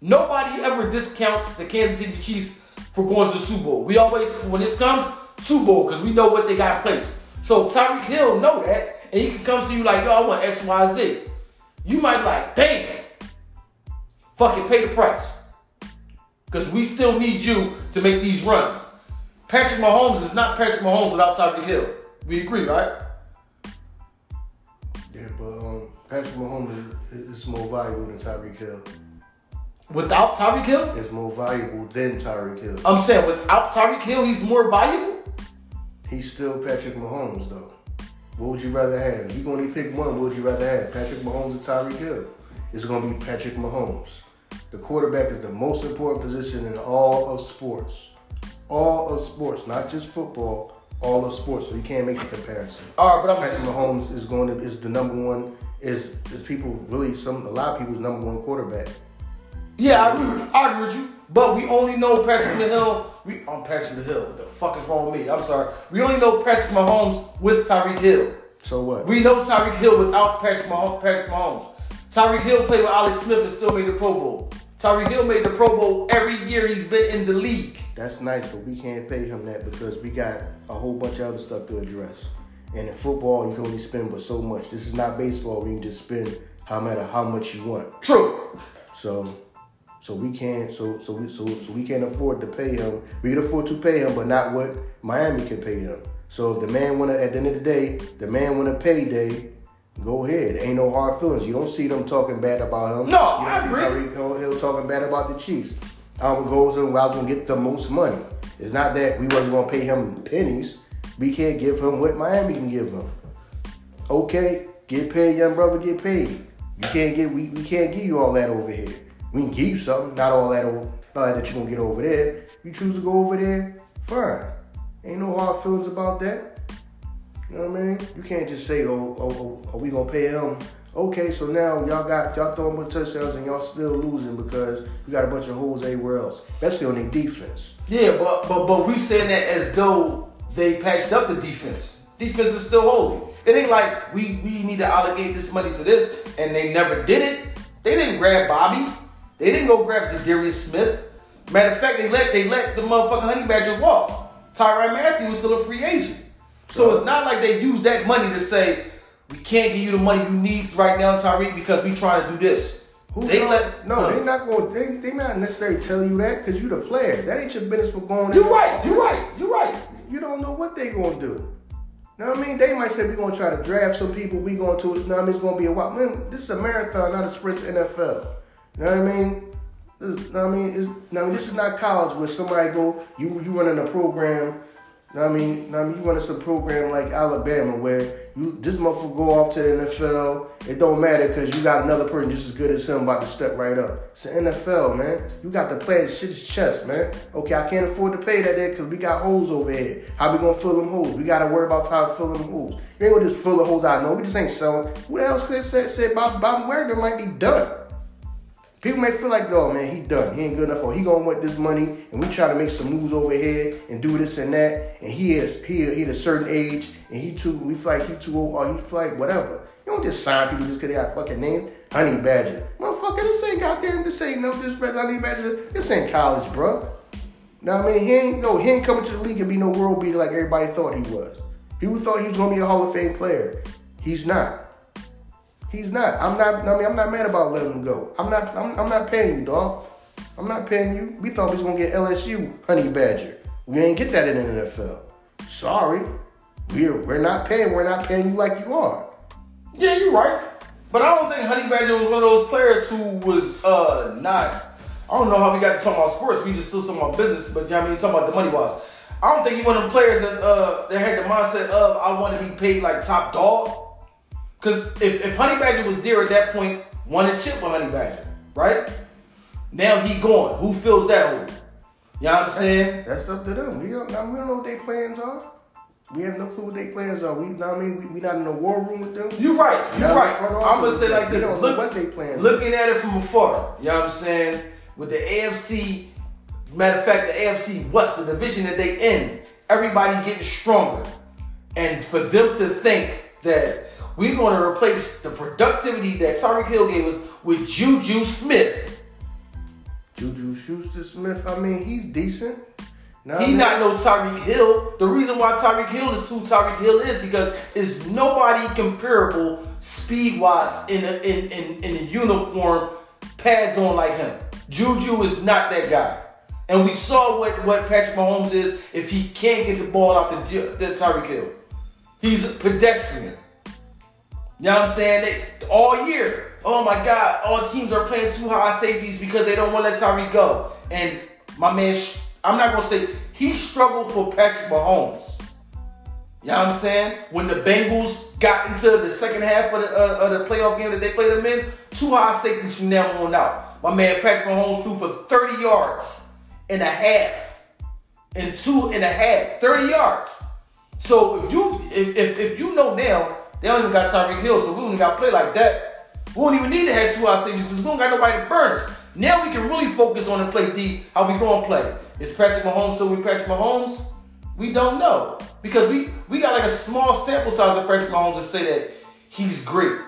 [SPEAKER 1] Nobody ever discounts the Kansas City Chiefs for going to the Super Bowl. We always, when it comes Super Bowl, because we know what they got in place. So Tyreek Hill know that, and he can come to you like, yo, I want X, Y, Z you might be like, damn, fucking pay the price. Because we still need you to make these runs. Patrick Mahomes is not Patrick Mahomes without Tyreek Hill. We agree, right?
[SPEAKER 2] Yeah, but um, Patrick Mahomes is, is more valuable than Tyreek Hill.
[SPEAKER 1] Without Tyreek Hill?
[SPEAKER 2] Is more valuable than Tyreek Hill.
[SPEAKER 1] I'm saying without Tyreek Hill, he's more valuable?
[SPEAKER 2] He's still Patrick Mahomes, though. What would you rather have? You can only pick one. What would you rather have? Patrick Mahomes or Tyreek Hill? It's going to be Patrick Mahomes. The quarterback is the most important position in all of sports. All of sports, not just football. All of sports. So you can't make the comparison.
[SPEAKER 1] All right, but I'm
[SPEAKER 2] Patrick Mahomes is going to is the number one. Is is people really some a lot of people's number one quarterback.
[SPEAKER 1] Yeah, I agree. I agree with you. But we only know Patrick Hill. We on Patrick Hill. What the fuck is wrong with me? I'm sorry. We only know Patrick Mahomes with Tyreek Hill.
[SPEAKER 2] So what?
[SPEAKER 1] We know Tyreek Hill without Patrick Mahomes. Patrick Mahomes. Tyreek Hill played with Alex Smith and still made the Pro Bowl. Tyreek Hill made the Pro Bowl every year he's been in the league.
[SPEAKER 2] That's nice, but we can't pay him that because we got a whole bunch of other stuff to address. And in football, you can only spend but so much. This is not baseball where you can just spend how matter how much you want.
[SPEAKER 1] True.
[SPEAKER 2] So, so we can't. So so we so so we can't afford to pay him. We can afford to pay him, but not what Miami can pay him. So if the man wanna, at the end of the day, the man want a payday. Go ahead. Ain't no hard feelings. You don't see them talking bad about him.
[SPEAKER 1] No,
[SPEAKER 2] you don't
[SPEAKER 1] I
[SPEAKER 2] see
[SPEAKER 1] agree.
[SPEAKER 2] Tyreek Hill- Hill talking bad about the Chiefs. Um, goes and I was gonna get the most money. It's not that we wasn't gonna pay him pennies. We can't give him what Miami can give him. Okay, get paid, young brother, get paid. You can't get we, we can't give you all that over here. We can give you something, not all that over, all that you're gonna get over there. You choose to go over there, fine. Ain't no hard feelings about that. You know what I mean? You can't just say, oh, oh, oh, are we gonna pay him? Okay, so now y'all got y'all throwing more touchdowns and y'all still losing because you got a bunch of holes everywhere else, especially on their defense.
[SPEAKER 1] Yeah, but but but we saying that as though they patched up the defense. Defense is still holding. It ain't like we we need to allocate this money to this and they never did it. They didn't grab Bobby. They didn't go grab Za'Darius Smith. Matter of fact, they let they let the motherfucking Honey Badger walk. Tyrann Mathieu was still a free agent. So it's not like they used that money to say we can't give you the money you need right now, Tyreek, because we trying to do this.
[SPEAKER 2] Who
[SPEAKER 1] they let
[SPEAKER 2] no, they not going. To They they not necessarily telling you that because you the player. That ain't your business for going.
[SPEAKER 1] You're right. You're right. You're right.
[SPEAKER 2] You don't know what they gonna do. You know what I mean? They might say we're gonna try to draft some people. We going to. You know what I mean? It's gonna be a while. Man, this is a marathon, not a sprint NFL. You know what I mean? This, you know what I mean? Now this is not college where somebody go. You you running a program. You know what I mean? You know what I mean? You running some program like Alabama where you this motherfucker go off to the NFL. It don't matter because you got another person just as good as him about to step right up. It's the NFL, man. You got to play the shit's chest, man. Okay, I can't afford to pay that there because we got holes over here. How we gonna fill them holes? We gotta worry about how to fill them holes. We ain't gonna just fill the holes out. No, we just ain't selling. What else could say, say about Bob Wagner might be done? People may feel like, oh man, he done. He ain't good enough. Or he gonna want this money, and we try to make some moves over here and do this and that. And he is he he at a certain age, and he too. We feel like he too old, or he feel like whatever. You don't just sign people just because they got a fucking name. Honey Badger, motherfucker. This ain't goddamn. This ain't no disrespect. Honey Badger. This ain't college, bro. Now I mean, he ain't no. He ain't coming to the league and be no world beater like everybody thought he was. People thought he was gonna be a Hall of Fame player. He's not. He's not. I'm not. I mean, I'm not mad about letting him go. I'm not. I'm, I'm not paying you, dog. I'm not paying you. We thought we was gonna get LSU Honey Badger. We ain't get that in the NFL. Sorry, we're we're not paying. We're not paying you like you are.
[SPEAKER 1] Yeah, you're right. But I don't think Honey Badger was one of those players who was uh not. I don't know how we got to talk about sports. We just still talking about business, but I mean, talking about the money wise. I don't think he one of them players that's uh that had the mindset of I want to be paid like top dog. Cause if, if Honey Badger was there at that point, won a chip with Honey Badger, right? Now he gone. Who fills that hole? You know what I'm saying?
[SPEAKER 2] That's up to them. We don't. We don't know what their plans are. We have no clue what their plans are. We, know what I mean, we, we not in a war room with them.
[SPEAKER 1] You're right. You're right. I'm gonna say like this.
[SPEAKER 2] don't
[SPEAKER 1] Look,
[SPEAKER 2] what they plan.
[SPEAKER 1] looking at it from afar. You know what I'm saying? With the AFC, matter of fact, the AFC what's the division that they in, everybody getting stronger, and for them to think that we're going to replace the productivity that Tyreek Hill gave us with Juju Smith.
[SPEAKER 2] Juju Schuster Smith. I mean, he's decent.
[SPEAKER 1] He
[SPEAKER 2] mean?
[SPEAKER 1] not no Tyreek Hill. The reason why Tyreek Hill is who Tyreek Hill is because it's nobody comparable speed wise in a, in, in in a uniform pads on like him. Juju is not that guy. And we saw what, what Patrick Mahomes is if he can't get the ball out to, to Tyreek Hill. He's a pedestrian. You know what I'm saying? They, all year, oh my God, all teams are playing too high safeties because they don't want to let Tyreek go. And my man, I'm not going to say he struggled for Patrick Mahomes. You know what I'm saying? When the Bengals got into the second half of the, uh, of the playoff game that they played them in, two high safeties from now on out. My man Patrick Mahomes threw for 30 yards and a half. And two and a half, 30 yards. So if you if, if, if you know now, they don't even got Tyreek Hill, so we don't even got to play like that. We don't even need to have two high safeties because we don't got nobody to burn us. Now we can really focus on the play D, how we going to play. Is Patrick Mahomes still with Patrick Mahomes? We don't know. Because we, we got like a small sample size of Patrick Mahomes to say that he's great.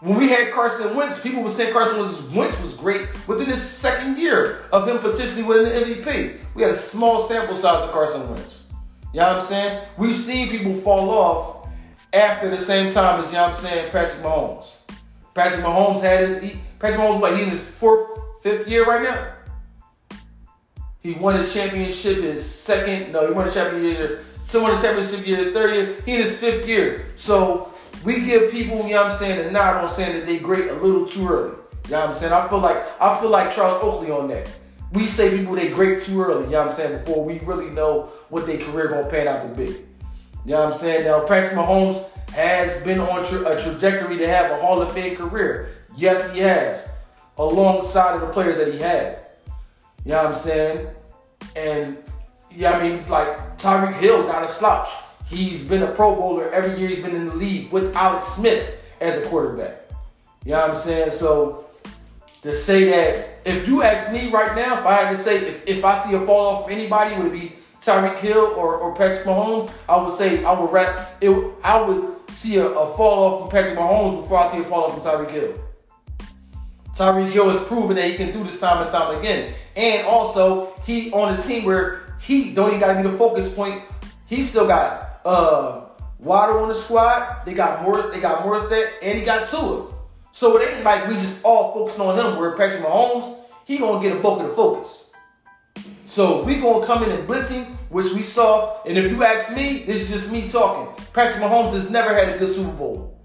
[SPEAKER 1] when we had Carson Wentz, people were saying Carson Wentz was great within his second year of him potentially winning the MVP. We had a small sample size of Carson Wentz. You know what I'm saying? We've seen people fall off after the same time as, you know I'm saying, Patrick Mahomes. Patrick Mahomes had his, he, Patrick Mahomes, what, he in his fourth, fifth year right now? He won a championship in his second, no, he won a championship, so won a championship year, his third year, he in his fifth year. So we give people, you know what I'm saying, a nod on saying that they great a little too early. You know what I'm saying? I feel like I feel like Charles Oakley on that. We say people they great too early, you know what I'm saying, before we really know what their career gonna pan out to be. You know what I'm saying? Now Patrick Mahomes has been on tra- a trajectory to have a Hall of Fame career. Yes, he has. Alongside of the players that he had. You know what I'm saying? And yeah, I mean, it's like Tyreek Hill not a slouch. He's been a Pro Bowler every year he's been in the league with Alex Smith as a quarterback. You know what I'm saying? So to say that, if you ask me right now, if I had to say, if, if I see a fall off from anybody, would it be Tyreek Hill or, or Patrick Mahomes? I would say I would rap, it, I would see a, a fall off from Patrick Mahomes before I see a fall off from Tyreek Hill. Tyreek Hill has proven that he can do this time and time again. And also, he on a team where he don't even gotta be the focus point. He still got uh, Waddle on the squad. They got more. They got more Morstead, and he got Tua. So it ain't like we just all focusing on him. Where Patrick Mahomes, he gonna get a bulk of the focus. So we gonna come in and blitzing, which we saw. And if you ask me, this is just me talking. Patrick Mahomes has never had a good Super Bowl.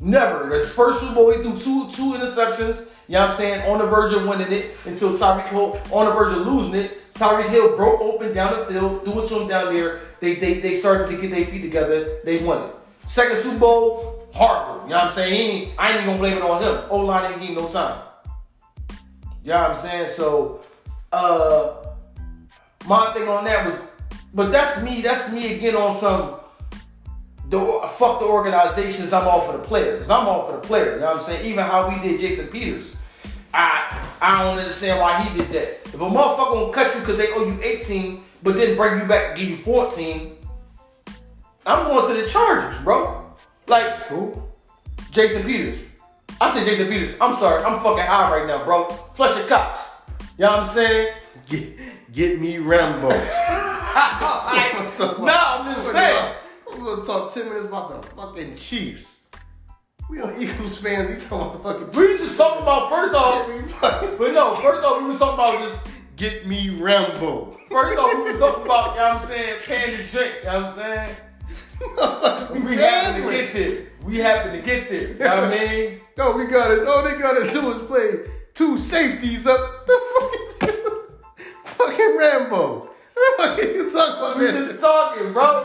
[SPEAKER 1] Never. His first Super Bowl, he threw two two interceptions. You know what I'm saying? On the verge of winning it until Tyreek Hill on the verge of losing it. Tyreek Hill broke open down the field, threw it to him down there. They, they, they started to get their feet together. They won it. Second Super Bowl, horrible. You know what I'm saying? I ain't even gonna blame it on him. O line ain't give him no time. You know what I'm saying? So, uh, my thing on that was, but that's me. That's me again on some. The fuck the organizations. I'm all for the players. I'm all for the player. You know what I'm saying? Even how we did Jason Peters. I I don't understand why he did that. If a motherfucker gonna cut you because they owe you 18, but then bring you back and give you 14, I'm going to the Chargers, bro. Like who? Jason Peters. I said Jason Peters. I'm sorry. I'm fucking high right now, bro. Fletcher Cox. You know what I'm saying?
[SPEAKER 2] Get, get me Rambo.
[SPEAKER 1] no, I'm just saying.
[SPEAKER 2] I'm gonna talk 10 minutes about the fucking Chiefs. We are Eagles fans. He talking about fucking.
[SPEAKER 1] We just talking about first off. But no, first off, we was talking about just
[SPEAKER 2] get me Rambo.
[SPEAKER 1] First off, we was talking about, you know what I'm saying, the drink, you know what I'm saying? we happen to get there. We happen to get there. You know what I mean?
[SPEAKER 2] No, we got it. All they gotta do is play two safeties up. The fuck is fucking Rambo? What are you talking about?
[SPEAKER 1] We just talking, bro.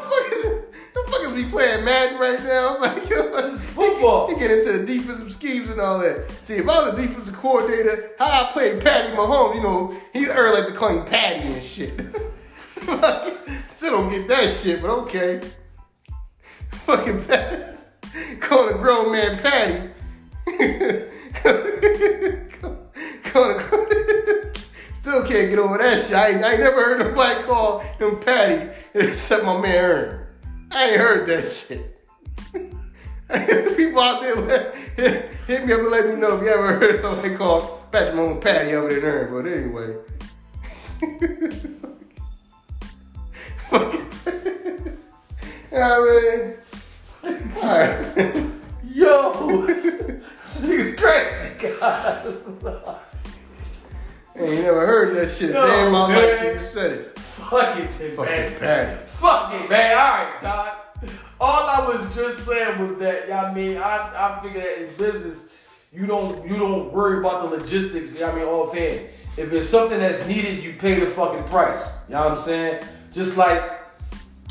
[SPEAKER 2] The fuck is we playing Madden right now? I'm like, yo,
[SPEAKER 1] it's football.
[SPEAKER 2] He get into the defensive schemes and all that. See, if I was a defensive coordinator, how I played Patty Mahomes, you know, he's early like to call him Patty and shit. Still don't get that shit, but okay. Fucking Patty. Calling a grown man Patty. Still can't get over that shit. I ain't, I ain't never heard nobody call him Patty except my man Ern. I ain't heard that shit. People out there hit me up and let me know if you ever heard somebody call Patrick Mahomes Patty over there Ern. But anyway. Fuck it. I mean, alright.
[SPEAKER 1] Yo, this nigga's crazy, guys.
[SPEAKER 2] Ain't never heard that shit.
[SPEAKER 1] No,
[SPEAKER 2] Damn, my
[SPEAKER 1] man.
[SPEAKER 2] life you said it.
[SPEAKER 1] Fuck it, then,
[SPEAKER 2] Fucking
[SPEAKER 1] man.
[SPEAKER 2] Patty.
[SPEAKER 1] Fuck it, man. All right, Doc. All I was just saying was that, I mean, I, I figure that in business, you don't you don't worry about the logistics. You know what I mean, offhand. If it's something that's needed, you pay the fucking price. You know what I'm saying? Just like,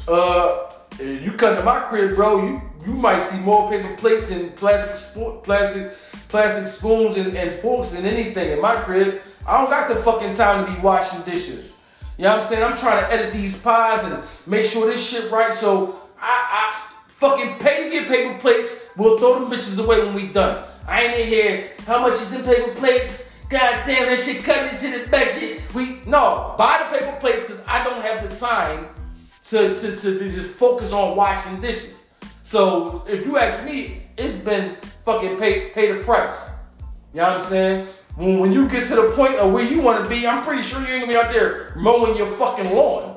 [SPEAKER 1] uh, you come to my crib, bro. You you might see more paper plates and plastic spo- plastic plastic spoons and, and forks and anything in my crib. I don't got the fucking time to be washing dishes. You know what I'm saying? I'm trying to edit these pies and make sure this shit right. So I, I fucking pay to get paper plates. We'll throw them bitches away when we done. I ain't in here. How much is the paper plates? God damn, that shit cut into the budget. We no buy the paper plates because I don't have the time to, to, to, to just focus on washing dishes. So if you ask me, it's been fucking pay pay the price. You know what I'm saying? When, you get to the point of where you want to be, I'm pretty sure you ain't gonna be out there mowing your fucking lawn.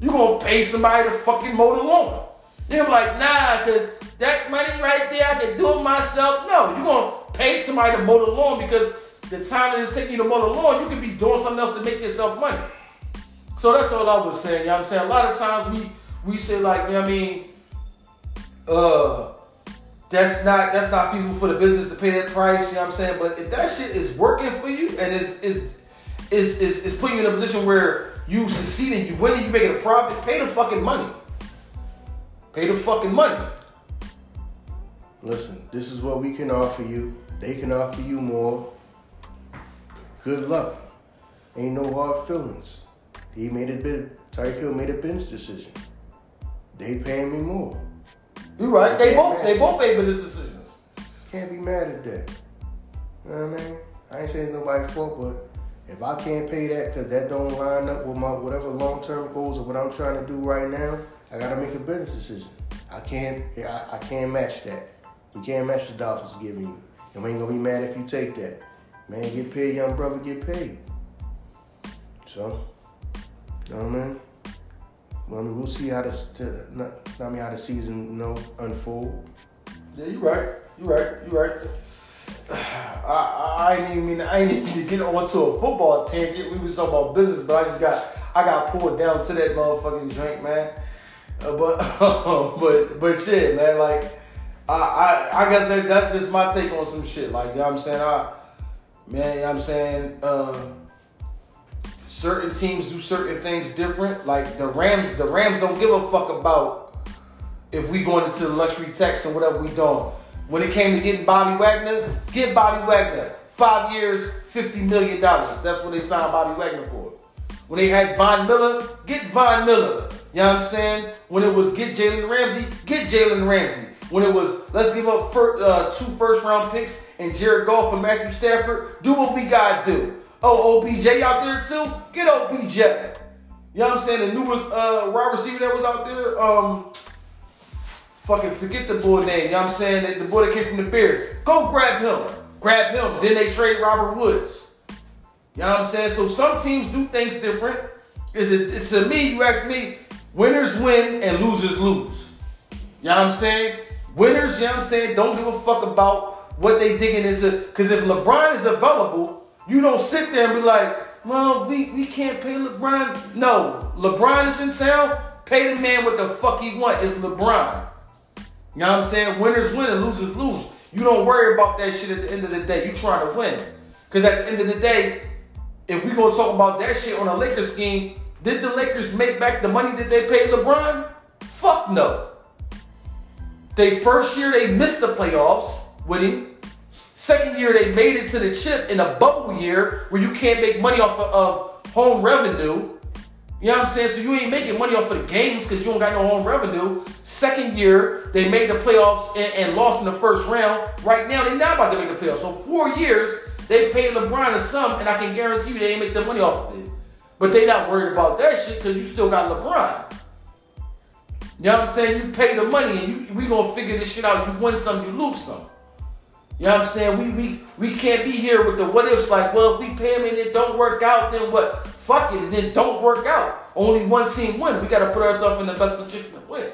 [SPEAKER 1] You gonna pay somebody to fucking mow the lawn. You're like, nah, cause that money right there, I can do it myself. No, you're gonna pay somebody to mow the lawn because the time that it's taking you to mow the lawn, you could be doing something else to make yourself money. So that's all I was saying. You know what I'm saying? A lot of times we we say like, you know what I mean, uh that's not that's not feasible for the business to pay that price, you know what I'm saying? But if that shit is working for you and is is is is, is putting you in a position where you succeeding, you winning, you making a profit, pay the fucking money. Pay the fucking money.
[SPEAKER 2] Listen, this is what we can offer you. They can offer you more. Good luck. Ain't no hard feelings. He made a bid. Tyreek Hill made a business decision. They paying me more.
[SPEAKER 1] You right. They both they both made business decisions.
[SPEAKER 2] Can't be mad at that. You know what I mean? I ain't saying nobody's fault, but if I can't pay that because that don't line up with my whatever long term goals or what I'm trying to do right now, I gotta make a business decision. I can't I, I can't match that. We can't match the dollars it's giving you. And we ain't gonna be mad if you take that. Man, get paid, young brother, get paid. So, you know what I mean? Well, I mean, we'll see how this, not, I mean, how the season, you know, unfold.
[SPEAKER 1] Yeah, you're right. You're right. You're right. I, I, ain't even mean I even to get onto a football tangent. We was talking about business, but I just got I got pulled down to that motherfucking drink, man. Uh, but but but shit, man. Like I I, I guess that, that's just my take on some shit. Like you know what I'm saying. I man, you know what I'm saying. Uh, certain teams do certain things different. Like the Rams, the Rams don't give a fuck about if we going into the luxury tax or whatever we doing. When it came to getting Bobby Wagner, get Bobby Wagner. Five years, $50 million. That's what they signed Bobby Wagner for. When they had Von Miller, get Von Miller. You know what I'm saying? When it was get Jalen Ramsey, get Jalen Ramsey. When it was let's give up uh, two first round picks and Jared Goff and Matthew Stafford, do what we gotta do. Oh, OBJ out there too? Get OBJ. You know what I'm saying? The newest uh, wide receiver that was out there, um, fucking forget the boy name. You know what I'm saying? The boy that came from the Bears. Go grab him. Grab him. Then they trade Robert Woods. You know what I'm saying? So some teams do things different. Is it to me, you ask me, winners win and losers lose. You know what I'm saying? Winners, you know what I'm saying, don't give a fuck about what they digging into. Because if LeBron is available, you don't sit there and be like, well, we, we can't pay LeBron. No, LeBron is in town. Pay the man what the fuck he want. It's LeBron. You know what I'm saying? Winners win and losers lose. You don't worry about that shit at the end of the day. You trying to win. Because at the end of the day, if we gonna talk about that shit on a Lakers scheme, did the Lakers make back the money that they paid LeBron? Fuck no. They first year they missed the playoffs with him. Second year they made it to the chip in a bubble year where you can't make money off of, of home revenue. You know what I'm saying? So you ain't making money off of the games because you don't got no home revenue. Second year, they made the playoffs and, and, lost in the first round. Right now, they're not about to make the playoffs. So four years, they paid LeBron a sum, and I can guarantee you they ain't make the money off of it. But they not worried about that shit because you still got LeBron. You know what I'm saying? You pay the money and you, we gonna figure this shit out. You win some, you lose some. You know what I'm saying? We we we can't be here with the what ifs like, well, if we pay him and it don't work out, then what? Fuck it, and then don't work out. Only one team win. We gotta put ourselves in the best position to win.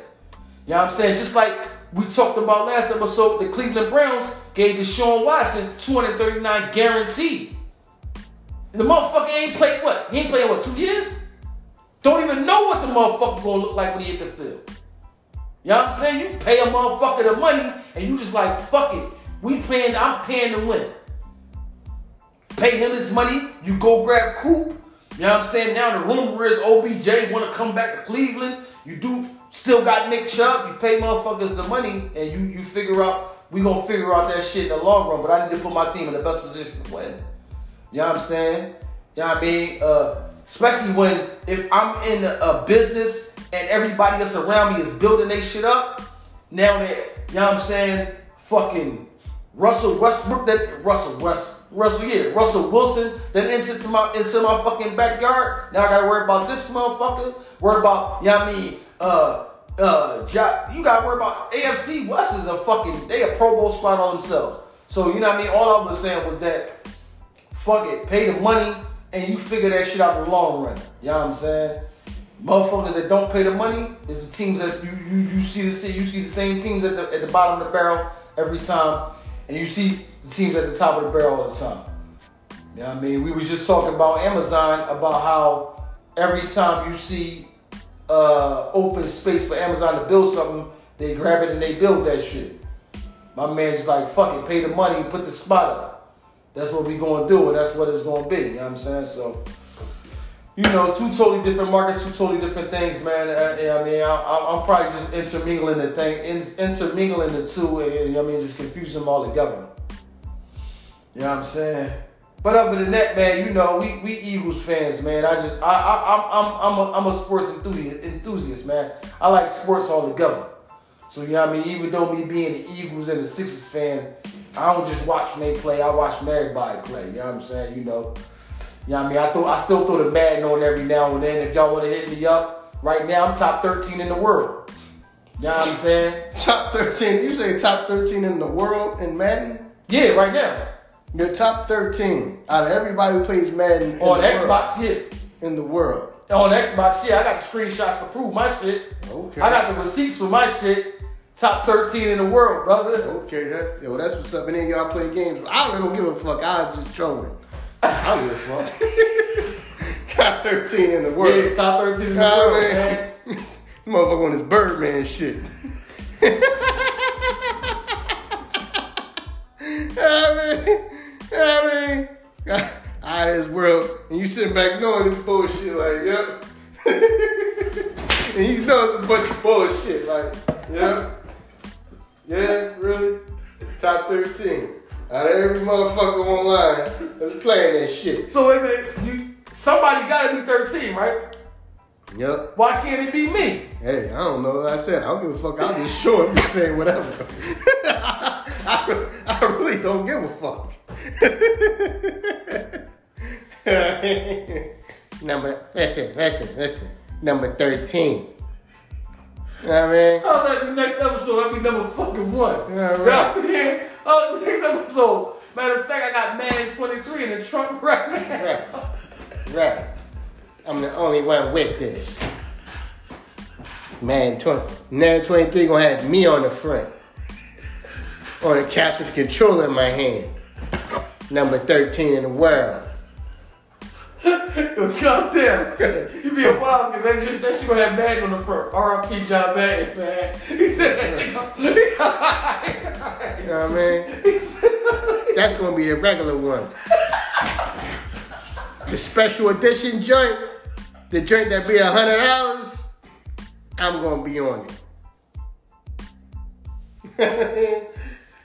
[SPEAKER 1] You know what I'm saying? Just like we talked about last episode, the Cleveland Browns gave Deshaun Watson 239 guaranteed. The motherfucker ain't played what? He ain't playing what, two years? Don't even know what the motherfucker gonna look like when he hit the field. You know what I'm saying? You pay a motherfucker the money and you just like, fuck it. We paying, I'm paying to win. Pay him his money, you go grab Coop. You know what I'm saying? Now the rumor is OBJ want to come back to Cleveland. You do still got Nick Chubb. You pay motherfuckers the money and you you figure out we gonna figure out that shit in the long run. But I need to put my team in the best position to win. You know what I'm saying? You know what I mean? Uh, especially when if I'm in a business and everybody that's around me is building their shit up. Now that you know what I'm saying, fucking Russell Westbrook, that Russell West, Russell yeah, Russell Wilson, then into my into my fucking backyard. Now I gotta worry about this motherfucker. Worry about you know I mean, uh, uh, jo- you got to worry about AFC West is a fucking they a Pro Bowl spot on themselves. So you know what I mean. All I was saying was that fuck it, pay the money and you figure that shit out in the long run. You know what I'm saying? Motherfuckers that don't pay the money is the teams that you you, you see the you see the same teams at the at the bottom of the barrel every time, and you see the teams at the top of the barrel all the time. You know what I mean? We was just talking about Amazon about how every time you see uh, open space for Amazon to build something, they grab it and they build that shit. My man's like, fuck it, pay the money, put the spot up. That's what we gonna do, and that's what it's gonna be. You know what I'm saying? So, you know, two totally different markets, two totally different things, man. Uh, I mean, I, am probably just intermingling the thing, intermingling the two, and you know I mean, just confusing them all together. You know what I'm saying? But other than that, man, you know, we, we Eagles fans, man. I just I I I'm I'm I'm a, I'm a sports enthusiast, enthusiast, man. I like sports all together. So you know what I mean. Even though me being the Eagles and the Sixers fan, I don't just watch when they play. I watch everybody play. You know what I'm saying? You know. You know what I mean? I throw I still throw the Madden on every now and then. If y'all want to hit me up, right now I'm top 13 in the world. You know what I'm saying?
[SPEAKER 2] Top 13. You say top 13 in the world in Madden?
[SPEAKER 1] Yeah, right now.
[SPEAKER 2] You're top 13 out of everybody who plays Madden
[SPEAKER 1] on Xbox, yeah.
[SPEAKER 2] In the world.
[SPEAKER 1] On Xbox, yeah, I got the screenshots to prove my shit. Okay. I got the receipts for my shit. Top 13 in the world, brother.
[SPEAKER 2] Okay, that, yo, that's what's up. And then y'all play games. I really don't give a fuck. I just trolling. I don't give a fuck. top 13 in the world.
[SPEAKER 1] Yeah, top 13 in the world, man. man.
[SPEAKER 2] this motherfucker on his Birdman shit. I mean, I mean, out of this world, and you sitting back knowing this bullshit, like, yep. and you know it's a bunch of bullshit, like, yeah, yeah, really, top thirteen. Out of every motherfucker online that's playing that shit.
[SPEAKER 1] So wait a minute, you somebody gotta be 13, right?
[SPEAKER 2] Yep.
[SPEAKER 1] Why can't it be me?
[SPEAKER 2] Hey, I don't know. Like I said I don't give a fuck. I'll just show up and say whatever. I, I really don't give a fuck. Number, listen, listen, listen. Number 13. You know what I mean?
[SPEAKER 1] Oh, like the next episode, I'll be number fucking one. You know Oh, next episode. Matter of fact, I got man 23 in the trunk right now.
[SPEAKER 2] Right. Right. I'm the only one with this. Man, 20, man 23 gonna have me on the front. On the couch with the controller in my hand. Number 13 in the world.
[SPEAKER 1] Yo, calm down. You be a wild because that just that shit gonna have Madden on the front. R.I.P. John Madden, man. He said that shit gonna.
[SPEAKER 2] you know what I mean? That's gonna be the regular one. The special edition joint, the joint that be a hundred dollars, I'm gonna be on
[SPEAKER 1] it.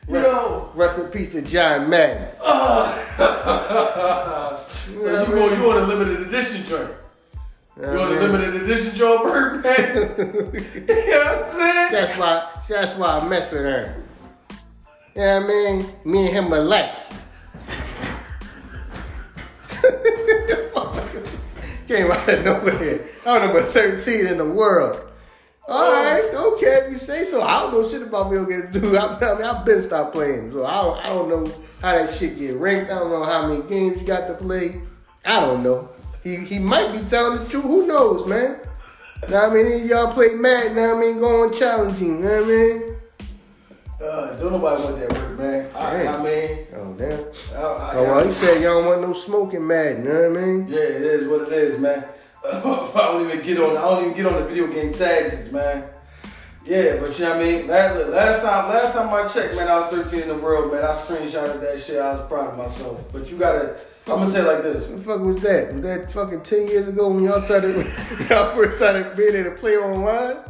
[SPEAKER 1] Rest,
[SPEAKER 2] Yo. rest in peace to John Madden.
[SPEAKER 1] Uh, so you, go, you want a limited edition joint? You want a limited edition joint, Bird you know what I'm saying?
[SPEAKER 2] That's why. That's why I messed with her. You know what I mean? Me and him alike. Came out of nowhere. I'm number 13 in the world. All oh. right, okay, if you say so. I don't know shit about video games, dude. I, I mean, I've been stopped playing, so I don't, I don't know how that shit get ranked. I don't know how many games you got to play. I don't know. He he might be telling the truth. Who knows, man? Now I mean, y'all play mad. Now I mean, going challenging. You know what I mean?
[SPEAKER 1] Uh, don't nobody want that work, man. I, I mean,
[SPEAKER 2] oh damn. I, I, oh well, he said y'all want no smoking man. You know what I mean?
[SPEAKER 1] Yeah, it is what it is, man. I don't even get on. I don't even get on the video game tags, man. Yeah, but you know what I mean. Last, last time, last time I checked, man, I was 13 in the world, man. I screenshotted that shit. I was proud of myself. But you gotta. I'm gonna say it like this.
[SPEAKER 2] What the fuck was that? Was that fucking 10 years ago when y'all started, y'all first started being able to play online?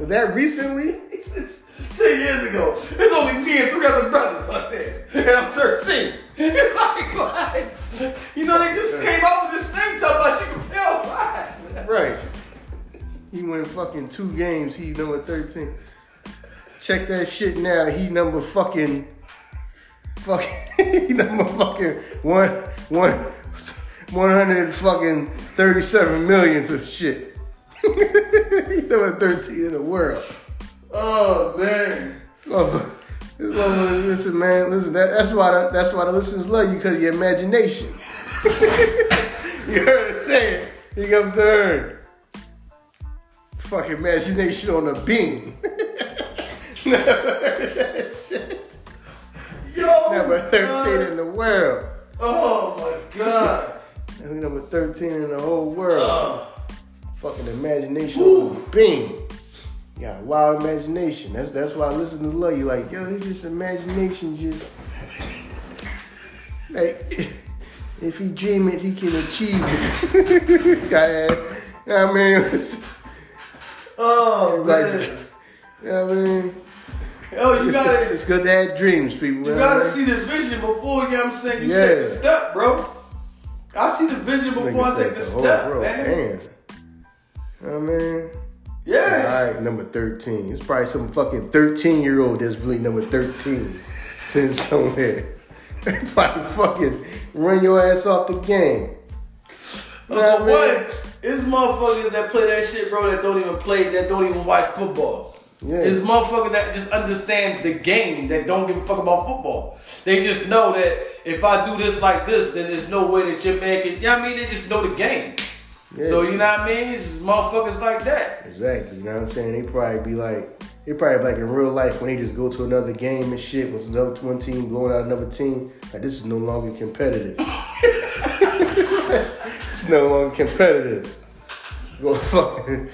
[SPEAKER 2] Was that recently?
[SPEAKER 1] 10 years ago. It's only me and three other brothers out there. And I'm 13. like, like, you know, they just came out with this thing talking about you can play online.
[SPEAKER 2] Right. He went fucking two games. He number 13. Check that shit now. He number fucking. Fucking. he number fucking one, one, 100 fucking 37 millions of shit. he number 13 in the world.
[SPEAKER 1] Oh man.
[SPEAKER 2] Oh, oh, listen, man, listen. That, that's why the, that's why the listeners love you because your imagination. you heard it saying. You got saying? Fucking imagination on a beam.
[SPEAKER 1] Yo.
[SPEAKER 2] Number 13
[SPEAKER 1] God.
[SPEAKER 2] in the world.
[SPEAKER 1] Oh my god.
[SPEAKER 2] Number 13 in the whole world.
[SPEAKER 1] Oh.
[SPEAKER 2] Fucking imagination on a beam. You got a wild imagination. That's that's why listeners love you. Like, yo, it's just imagination just like if he dream it, he can achieve it. Got it. You know what I mean?
[SPEAKER 1] Oh
[SPEAKER 2] Like,
[SPEAKER 1] man.
[SPEAKER 2] you know what I mean?
[SPEAKER 1] Yo, you
[SPEAKER 2] It's,
[SPEAKER 1] gotta
[SPEAKER 2] it's, it's good to have dreams, people.
[SPEAKER 1] you gotta
[SPEAKER 2] I
[SPEAKER 1] see the vision before you know what I'm saying you
[SPEAKER 2] Yeah.
[SPEAKER 1] take the step, bro. I see the vision before I take
[SPEAKER 2] said
[SPEAKER 1] the step, man.
[SPEAKER 2] Damn. You know what I mean?
[SPEAKER 1] Yeah.
[SPEAKER 2] All right, number 13. It's probably some fucking 13 year old that's really number 13 sitting somewhere. probably fucking run your ass off the game. You know what I mean?
[SPEAKER 1] what? It's motherfuckers that play that shit, bro, that don't even play, that don't even watch football.
[SPEAKER 2] Yeah.
[SPEAKER 1] It's motherfuckers that just understand the game, that don't give a fuck about football. They just know that if I do this like this, then there's no way that your man can. You know what I mean? They just know the game.
[SPEAKER 2] Yeah.
[SPEAKER 1] So, you know what I mean? It's motherfuckers like that.
[SPEAKER 2] Exactly. You know what I'm saying? They probably be like, they probably like in real life when they just go to another game and shit with another one team blowing out another team. Like this is no longer competitive. it's no longer competitive. Go fucking.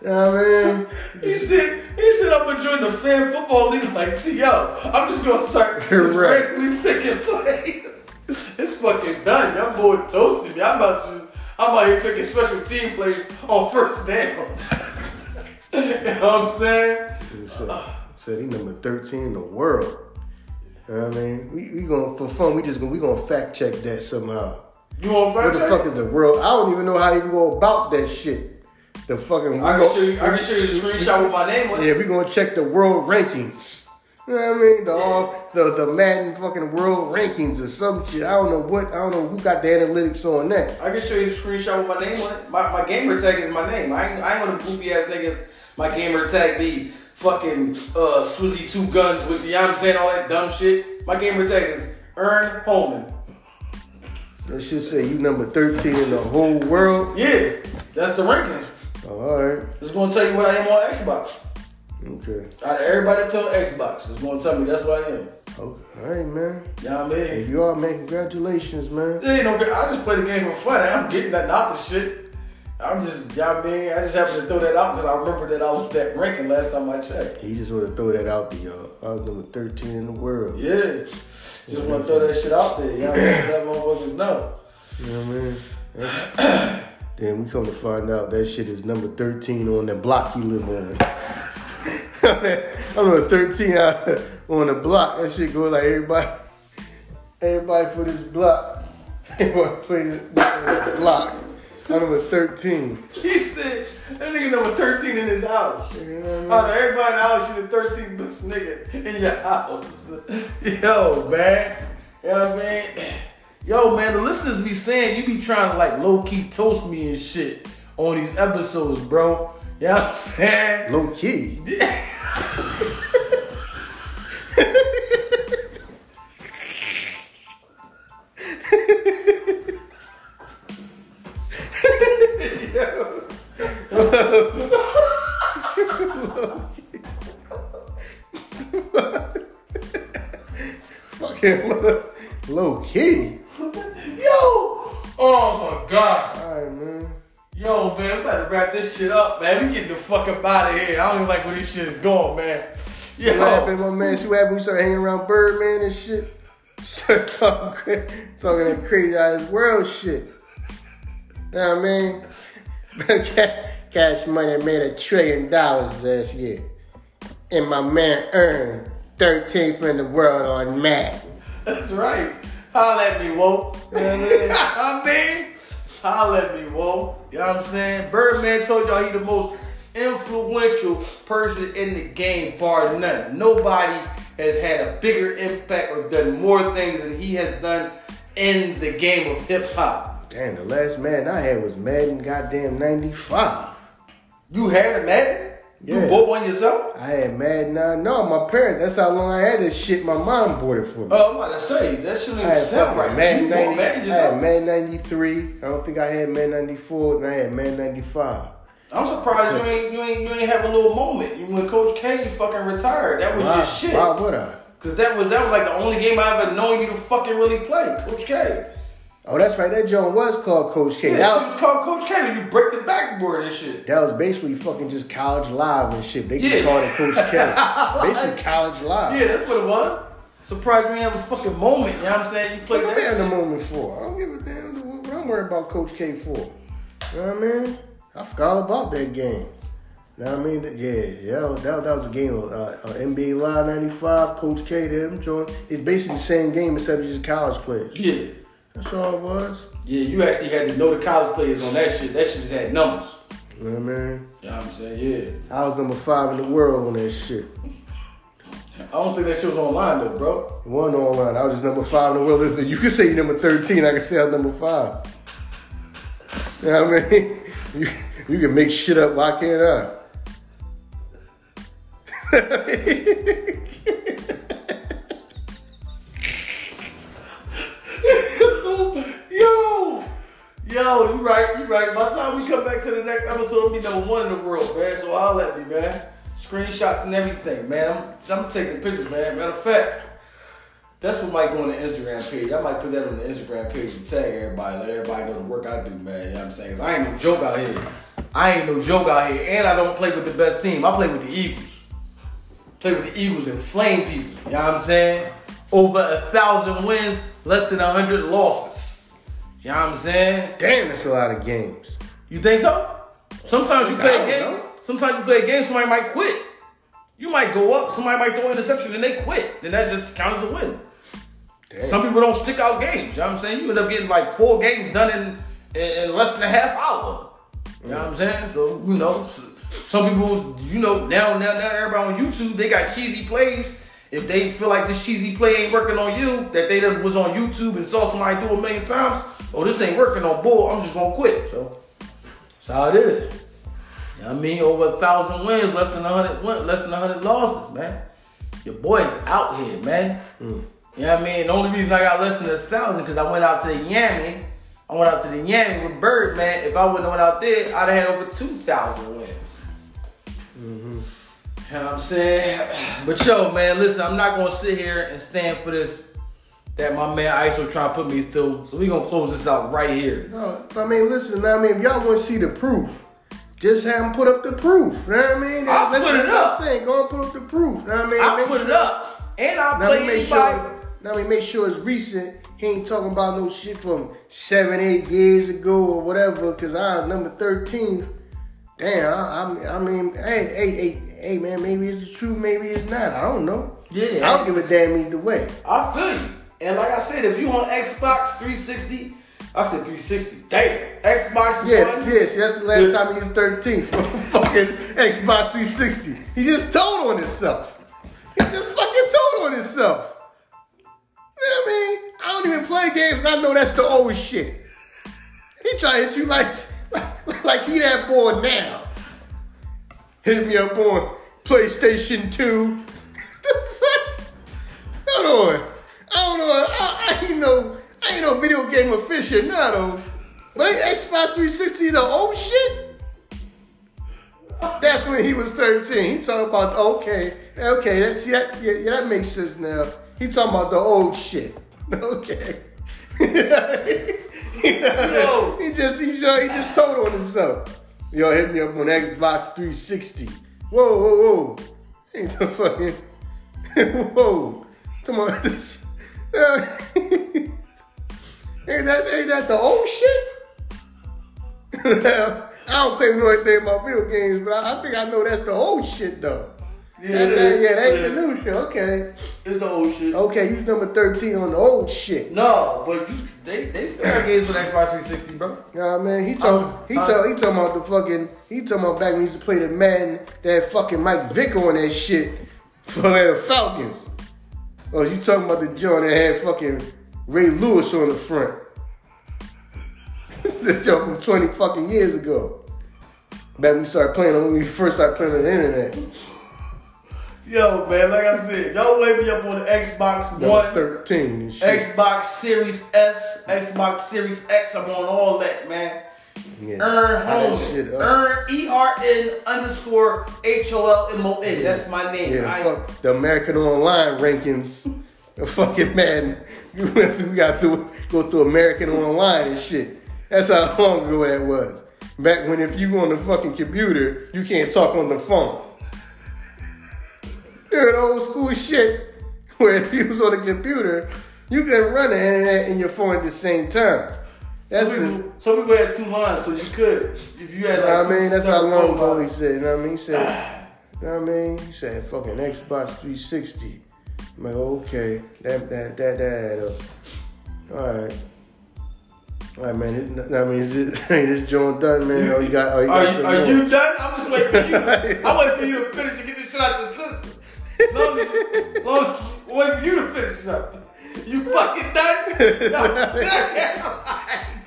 [SPEAKER 2] You know what I mean?
[SPEAKER 1] He said, he said, I'm gonna join the fan football league like T.O. I'm just gonna start just
[SPEAKER 2] Correct.
[SPEAKER 1] picking players. It's fucking done. Y'all boy toasted me. I'm about to, I'm out here picking special team players on first down. you know what I'm saying?
[SPEAKER 2] Said, said he number 13 in the world. You know what I mean? We, we going for fun, we just gonna we gonna fact check that somehow.
[SPEAKER 1] You want
[SPEAKER 2] What
[SPEAKER 1] fact
[SPEAKER 2] the fuck is the world? I don't even know how to even go about that shit. The fucking
[SPEAKER 1] I
[SPEAKER 2] we
[SPEAKER 1] can show you. I can show you the screenshot with my name on it.
[SPEAKER 2] Yeah, we gonna check the world rankings. You know what I mean? The all the the Madden fucking world rankings or some shit. I don't know what I don't know who got the analytics on that.
[SPEAKER 1] I can show you the screenshot with my name on it. My, my gamer tag is my name. I ain't, I ain't one of them goofy ass niggas. My gamer tag be fucking uh, Swizzy Two Guns with, you know what I'm saying, all that dumb shit. My gamer tag is Ern Holmon.
[SPEAKER 2] That shit say you number 13 in the whole world.
[SPEAKER 1] Yeah, that's the rankings.
[SPEAKER 2] Oh, all right.
[SPEAKER 1] It's gonna tell you what I am on Xbox.
[SPEAKER 2] Okay.
[SPEAKER 1] Out of everybody that play on Xbox, is gonna tell me that's what I am.
[SPEAKER 2] Okay. All right, man.
[SPEAKER 1] You know what I
[SPEAKER 2] If you are, man, congratulations, man.
[SPEAKER 1] It ain't no. I just play the game for fun. I'm getting that out the shit. I'm just, you know what I mean? I just happen to throw that out because I remember that I was that ranking last time I checked.
[SPEAKER 2] He just want to throw that out to y'all. I was number 13 in the world.
[SPEAKER 1] Yeah. Just want to throw that shit out there. You know what I mean? Let motherfuckers know.
[SPEAKER 2] You know what I mean? That's- then we come to find out that shit is number 13 on the block you live on. I'm number 13 out on the block. That shit goes like everybody, everybody for this block. To play this, this block. I'm number 13.
[SPEAKER 1] He said, that nigga number 13 in his house.
[SPEAKER 2] You know
[SPEAKER 1] Out of everybody in the house, you the 13 best nigga in your house. Yo, man. You know what I mean? Yo, man, the listeners be saying you be trying to like low key toast me and shit on these episodes, bro. You know what I'm saying?
[SPEAKER 2] Low key. Low, key.
[SPEAKER 1] Yo! Oh my god.
[SPEAKER 2] All right, man.
[SPEAKER 1] Yo, man, we better wrap this shit up, man. We getting the fuck up out of here. I don't even like where this shit is going, man.
[SPEAKER 2] See what happened,
[SPEAKER 1] Yo.
[SPEAKER 2] my man? See what happened? We started hanging around Birdman and shit. Started talking, talking that crazy out of this world shit. You know what I mean? Ca- Cash Money made a trillion dollars last year. And my man earned 13th in the world on Madden.
[SPEAKER 1] That's right. Holla at me, whoa. You know what I mean? Holla at me, whoa. You know what I'm saying? Birdman told y'all he the most influential person in the game, bar none. Nobody has had a bigger impact or done more things than he has done in the game of hip hop.
[SPEAKER 2] Damn, the last Madden I had was Madden goddamn 95.
[SPEAKER 1] You had a Madden? You
[SPEAKER 2] Yeah.
[SPEAKER 1] bought one yourself?
[SPEAKER 2] I had Madden 9. No, my parents. That's how long I had this shit. My mom bought it for me.
[SPEAKER 1] Oh, I'm about to say that shouldn't
[SPEAKER 2] I
[SPEAKER 1] even sound right. You bought
[SPEAKER 2] 90,
[SPEAKER 1] Madden
[SPEAKER 2] I had
[SPEAKER 1] yourself?
[SPEAKER 2] Madden 93. I don't think I had Madden 94, and I had Madden 95.
[SPEAKER 1] I'm surprised you ain't you ain't you ain't have a little moment. You when Coach K fucking retired. That was
[SPEAKER 2] Why,
[SPEAKER 1] your shit.
[SPEAKER 2] why would I?
[SPEAKER 1] Cause that was that was like the only game I ever known you to fucking really play, Coach K.
[SPEAKER 2] Oh, that's right. That joint was called Coach K.
[SPEAKER 1] Yeah,
[SPEAKER 2] that,
[SPEAKER 1] was called Coach K. When you break the backboard and shit.
[SPEAKER 2] that was basically fucking just college live and shit. They
[SPEAKER 1] Yeah.
[SPEAKER 2] just called it Coach K. basically college live.
[SPEAKER 1] Yeah, that's what it was. Surprised ain't have a fucking moment. You know what I'm saying? You played
[SPEAKER 2] What
[SPEAKER 1] that.
[SPEAKER 2] in the moment for? I don't give a damn what I'm worried about Coach K for. You know what I mean? I forgot all about that game. You know what I mean? Yeah, yeah, that, was- that, that was a game of uh, uh, NBA Live 95, Coach K, them joint. It's basically the same game except it's just college players.
[SPEAKER 1] Yeah.
[SPEAKER 2] That's all it was.
[SPEAKER 1] Yeah, you actually had to know the college players on that shit. That shit just had numbers.
[SPEAKER 2] You know what I mean?
[SPEAKER 1] You know what I'm saying? Yeah.
[SPEAKER 2] I was number five in the world on that shit.
[SPEAKER 1] I don't think that shit was online though, bro.
[SPEAKER 2] It wasn't online. I was just number five in the world. You could say you're number 13. I could say I was number five. You know what I mean? You, you can make shit up. Why can't I?
[SPEAKER 1] yo, you right, you right. By the time we come back to the next episode, I'll be number one in the world, man. So I'll let you, man. Screenshots and everything, man. I'm, I'm taking pictures, man. Matter of fact, that's what might go on the Instagram page. I might put that on the Instagram page and tag everybody, let everybody know the work I do, man. You know what I'm saying? I ain't no joke out here. I ain't no joke out here, and I don't play with the best team. I play with the Eagles. Play with the Eagles and flame people. You know what I'm saying? Over a thousand wins, less than a hundred losses. You know what I'm saying?
[SPEAKER 2] Damn, that's a lot of games.
[SPEAKER 1] You think so? Sometimes you play a game.
[SPEAKER 2] know.
[SPEAKER 1] Sometimes you play a game, somebody might quit. You might go up, somebody might throw an interception, and they quit. Then that just counts as a win.
[SPEAKER 2] Damn.
[SPEAKER 1] Some people don't stick out games. You know what I'm saying? You end up getting like four games done in, in, in less than a half hour. You know what I'm saying? So, you know, some people, you know, now, now, now everybody on YouTube, they got cheesy plays. If they feel like this cheesy play ain't working on you, that they done was on YouTube and saw somebody do a million times, oh, this ain't working on bull, I'm just gonna quit. So, that's how it is. You know what I mean? Over a thousand wins, less than a hundred win, less than a hundred losses, man. Your boy's out here, man. Hmm. You know what I mean? The only reason I got less than a thousand because I went out to the Yammy. I went out to the Yammy with Bird, man. If I wouldn't have went out there, I'd have had over two thousand wins. Mm-hmm. You know what I'm saying? But yo, man, listen, I'm not gonna sit here and stand for this that my man Iso trying to put me through. So we gonna close this out right here.
[SPEAKER 2] No, I mean, listen, I mean, if y'all want to see the proof, just have him put up the proof. You know what I mean?
[SPEAKER 1] I'll
[SPEAKER 2] That's
[SPEAKER 1] put it up.
[SPEAKER 2] Saying, go and put up the proof. You know what I mean?
[SPEAKER 1] I'll
[SPEAKER 2] Make
[SPEAKER 1] put it
[SPEAKER 2] sure-
[SPEAKER 1] up. And I'll
[SPEAKER 2] Now
[SPEAKER 1] play
[SPEAKER 2] make
[SPEAKER 1] anybody.
[SPEAKER 2] sure. Now we make sure it's recent. He ain't talking about no shit from seven, eight years ago or whatever. Cause I was number thirteen. Damn, I, I, I mean, hey, hey, hey, hey, man, maybe it's true, maybe it's not. I don't know.
[SPEAKER 1] Yeah.
[SPEAKER 2] I don't give a damn either way.
[SPEAKER 1] I feel you. And like I said, if you on Xbox 360, I said 360. Damn. Xbox
[SPEAKER 2] Yeah,
[SPEAKER 1] One.
[SPEAKER 2] yes, that's the last time he was 13 for fucking Xbox 360. He just told on himself. He just fucking told on himself. You know what I mean? I don't even play games. I know that's the old shit. He try to hit you like, like, like he that boy now. Hit me up on PlayStation 2. the fuck? Hold on. I don't know. I, I ain't no, I ain't no video game aficionado. But ain't Xbox 360 the old shit? That's when he was 13. He talking about okay, okay. That, see that yeah, yeah, that makes sense now. He talking about the old shit. Okay.
[SPEAKER 1] Yo.
[SPEAKER 2] He just he just, he just told on himself. Y'all hit me up on Xbox 360. Whoa, whoa, whoa. Ain't the fucking whoa. Come on. ain't that ain't that the old shit? I don't claim to know anything about video games, but I, I think I know that's the old shit though.
[SPEAKER 1] Yeah,
[SPEAKER 2] That-
[SPEAKER 1] it
[SPEAKER 2] that-
[SPEAKER 1] is.
[SPEAKER 2] yeah, that ain't the new shit. Okay.
[SPEAKER 1] It's the old shit.
[SPEAKER 2] Okay, you number 13 on the old shit.
[SPEAKER 1] No, but you, they, they still got games for the Xbox 360, bro.
[SPEAKER 2] Nah, man, he talking,
[SPEAKER 1] Um,
[SPEAKER 2] he talking, he talking about the fucking, he talking about back when he used to play the Madden, that fucking Mike Vick on that shit for the Falcons. Or you talking about the joint that had fucking Ray Lewis on the front? the joke from 20 fucking years ago. Back when we started playing when we first started playing on the internet.
[SPEAKER 1] Yo, man, like I said, y'all wake me up on the Xbox
[SPEAKER 2] Number
[SPEAKER 1] One,
[SPEAKER 2] 13 and shit.
[SPEAKER 1] Xbox Series S, Xbox Series X. I'm on all that, man.
[SPEAKER 2] Yeah. Ern Holmon.
[SPEAKER 1] Ern E R N underscore H O L M O N. That's my name.
[SPEAKER 2] Yeah,
[SPEAKER 1] I-
[SPEAKER 2] fuck the American Online rankings. The fucking Madden. We went through, we got to go through American Online and shit. That's how long ago that was. Back when if you on the fucking computer, you can't talk on the phone. Dude, old school shit. Where if you was on the computer, you couldn't run the internet and your phone at the same time. That's
[SPEAKER 1] some, people, some people had two lines, so you could. If you had like
[SPEAKER 2] I mean, that's how long ago said. You know what I mean? He said, you know what I mean? He said fucking Xbox 360. I'm like, okay, that that that that add up. All right. All right, man. It, I mean, is it, this joint done, man? Oh, you got, oh, you
[SPEAKER 1] Are,
[SPEAKER 2] got
[SPEAKER 1] you,
[SPEAKER 2] some
[SPEAKER 1] are you done? I'm just waiting for you. I'm waiting for you to finish and get this shit out your system. Long as, you- long as, I'm waiting for you to finish up. You fucking done? No,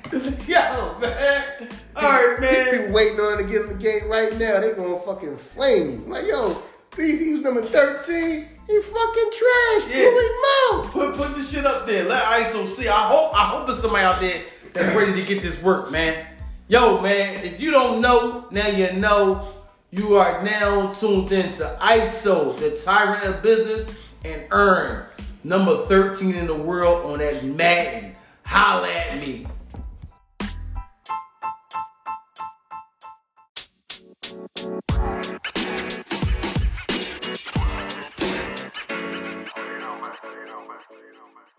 [SPEAKER 1] Yo, oh. man. All right, man.
[SPEAKER 2] People waiting on to get in the game right now. They gonna fucking flame you. Like, yo, he- he's number 13. He fucking trash.
[SPEAKER 1] Yeah.
[SPEAKER 2] Blew him out.
[SPEAKER 1] Put put this shit up there. Let Iso see. I hope I hope there's somebody out there that's ready to get this work, man. Yo, man, if you don't know, now you know. You are now tuned into Iso, the tyrant of business, and Ern number 13 in the world on that Madden. Holla at me. You know, man.